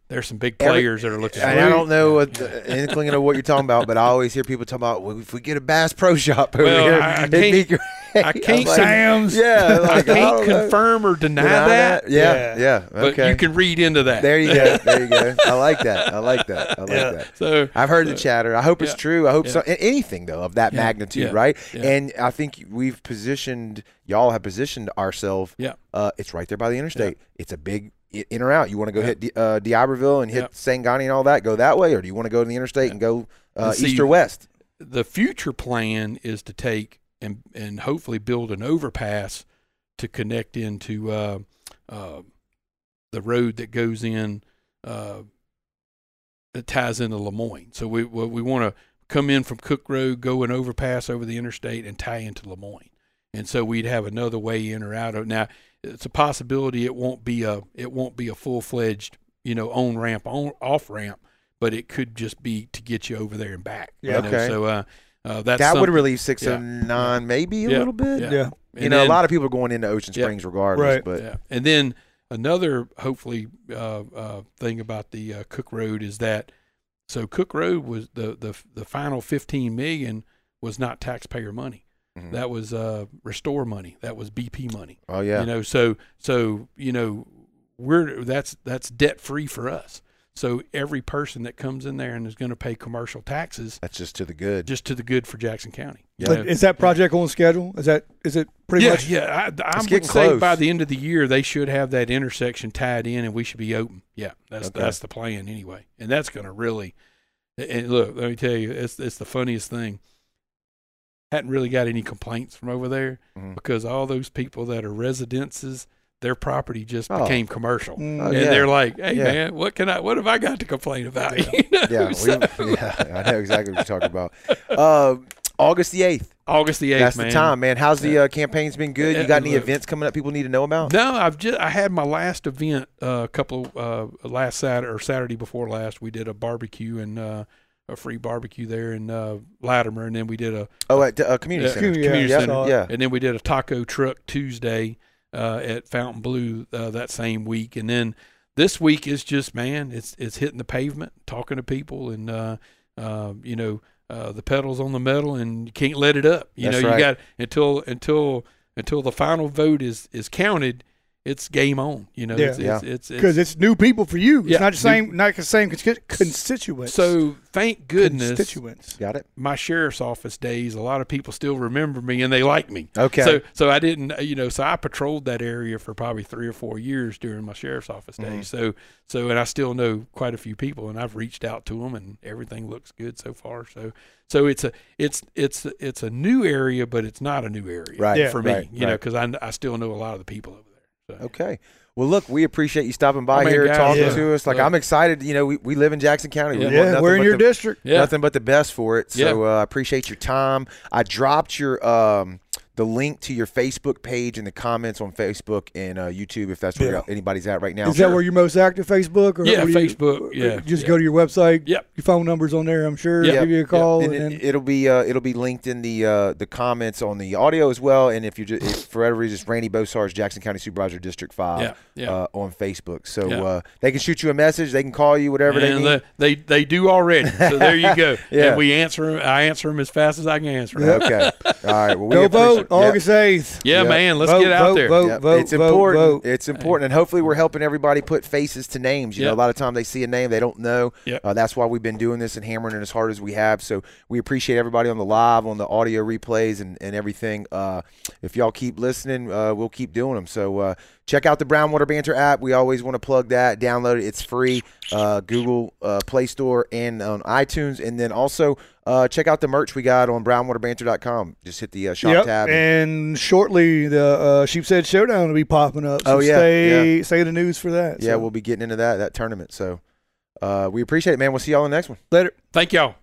there's some big Every- players that are looking. And at I don't know what the inkling of what you're talking about, but I always hear people talking about well, if we get a Bass Pro Shop over Well, here, I- I it'd can't- great. I can't like, say- Sam's. Yeah, I can't don't know. confirm or deny, Deny that, Yeah, Yeah. yeah. but okay. you can read into that. there you go. There you go. I like that. I like that. I like Yeah. that. so I've heard the chatter. I hope it's true. I hope Yeah. so. Anything though of that Yeah. magnitude, Yeah. right? Yeah. And I think we've positioned y'all have positioned ourselves. Yeah. Uh, it's right there by the interstate. It's a big i- in or out. You want to go Yeah. hit uh, D'Iberville and hit Yeah. Sangani and all that. Go that way, or do you want to go to the interstate and go uh, And east or west? the future plan is to take and and hopefully build an overpass to connect into uh, uh, the road that goes in uh, that ties into Lemoyne. So we we, we want to come in from Cook Road, go an overpass over the interstate, and tie into Lemoyne. And so we'd have another way in or out of now. It's a possibility it won't be a it won't be a full fledged you know on ramp on off ramp, but it could just be to get you over there and back. you Yeah. know. Okay. So uh, uh, that's that would relieve six and nine, maybe a Yeah. little bit. Yeah. Yeah. You And know, then- a lot of people are going into Ocean Yeah. Springs regardless. Right. But yeah. And then another hopefully uh, uh, thing about the uh, Cook Road is that so Cook Road was the the the final 15 million was not taxpayer money. Mhm. That was uh, restore money. That was BP money. oh yeah, You know, so so you know we're that's that's debt free for us. So every person that comes in there and is going to pay commercial taxes that's just to the good. just to the good for Jackson County. Yeah. know? Is that project on schedule? Is that is it pretty yeah, much? yeah. I, I would getting say close. by the end of the year they should have that intersection tied in, and we should be open. Yeah, that's Okay. that's the plan anyway, and that's going to really. And look, let me tell you, it's it's the funniest thing. Hadn't really got any complaints from over there Mhm. because all those people that are residences, their property just Oh. became commercial, Mm, Oh, and yeah. they're like, "Hey Yeah. man, what can I? What have I got to complain about?" Yeah. You know? yeah, So- we, yeah, I know exactly what you're talking about. Uh, August the eighth. August the eighth. That's man. the time, man. How's the uh, campaign's been good? You got any look. events coming up people need to know about? No, I've just I had my last event uh, a couple uh, last Saturday or Saturday before last. We did a barbecue and uh, a free barbecue there in uh, Latimer, and then we did a Oh, at uh, community Yeah, center. Yeah, community I center. Yeah. and then we did a taco truck Tuesday uh, at Fontainebleau uh, that same week, and then this week is just man, it's it's hitting the pavement, talking to people, and uh, uh, you know uh, the pedals on the metal, and you can't let it up. You That's know right. you got until until until the final vote is is counted. It's game on. You know, Yeah. it's, Yeah. it's, it's, it's Because it's new people for you. It's Yeah, not the new- same, not the same constituents. so thank goodness constituents. Got it. my sheriff's office days. A lot of people still remember me and they like me. Okay. So so I didn't you know so I patrolled that area for probably three or four years during my sheriff's office days. Mm-hmm. So so and I still know quite a few people and I've reached out to them and everything looks good so far. So so it's a it's it's it's a new area, but it's not a new area Right. Yeah. for me. right, you know because I I still know a lot of the people over there. So. Okay. Well, look, we appreciate you stopping by Oh, man, here, guys, talking yeah. to us. Like, Look. I'm excited. You know, we, we live in Jackson County. We Yeah. want Yeah, nothing we're in your the- district. Yeah. Nothing but the best for it. So Yeah. uh, I appreciate your time. I dropped your um, the link to your Facebook page in the comments on Facebook and uh, YouTube if that's where Yeah. anybody's at right now. Is that where you're most active? Facebook or Yeah, what do you- Facebook, yeah, Just yeah. go to your website. Yep. Your phone number's on there. I'm sure. Yep. Give you a Yep. call. and and it, it'll be uh, it'll be linked in the uh, the comments on the audio as well. And if you just if for whatever reason, it's Randy Bosarge Jackson County Supervisor District Five Yeah, yeah. Uh, on Facebook. So Yeah. uh, they can shoot you a message. They can call you whatever they need. the, they they do already. So there you go. Yeah. And we answer 'em- I answer them as fast as I can answer 'em. okay. All right. Well, we go appreciate- vote yeah. August 8th. Yeah, Yeah. man. Let's Vote, get out vote, there. vote. Yep. it's vote, important. vote. It's important, and hopefully we're helping everybody put faces to names. You know, a lot of times they see a name they don't know. Yep. Uh, that's why we've been doing this and hammering it as hard as we have. So we appreciate everybody on the live, on the audio replays, and, and everything. Uh, if y'all keep listening, uh, we'll keep doing them. So uh, check out the Brownwater Banter app. We always want to plug that. Download it. It's free. Uh, Google uh, Play Store and on iTunes, and then also. Uh, check out the merch we got on brownwaterbanter.com. Just hit the uh, shop Yep. tab. And shortly, the uh, Sheepshead Showdown will be popping up. So Oh, yeah, Stay, stay in the news for that. yeah, So, we'll be getting into that that tournament. So uh, we appreciate it, man. We'll see y'all in the next one. later. Thank y'all.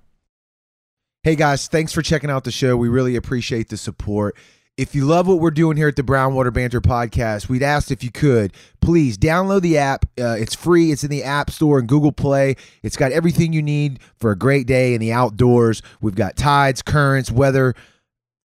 Hey guys, thanks for checking out the show. We really appreciate the support. If you love what we're doing here at the Brownwater Banter podcast, we'd ask if you could please download the app. Uh, it's free. It's in the App Store and Google Play. It's got everything you need for a great day in the outdoors. We've got tides, currents, weather,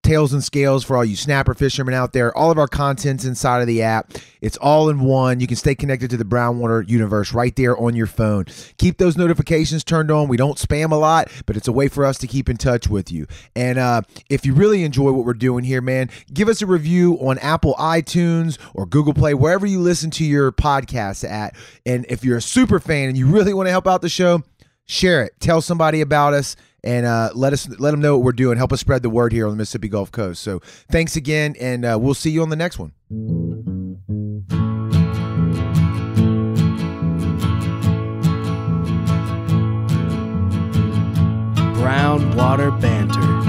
tails and scales for all you snapper fishermen out there. All of our content's inside of the app. It's all in one. You can stay connected to the Brownwater universe right there on your phone. Keep those notifications turned on. We don't spam a lot, but it's a way for us to keep in touch with you. And uh, if you really enjoy what we're doing here, man, give us a review on Apple iTunes or Google Play, wherever you listen to your podcasts at. And if you're a super fan and you really want to help out the show, share it. Tell somebody about us and uh, let us let them know what we're doing. Help us spread the word here on the Mississippi Gulf Coast. So thanks again, and uh, we'll see you on the next one. Brown Water Banter.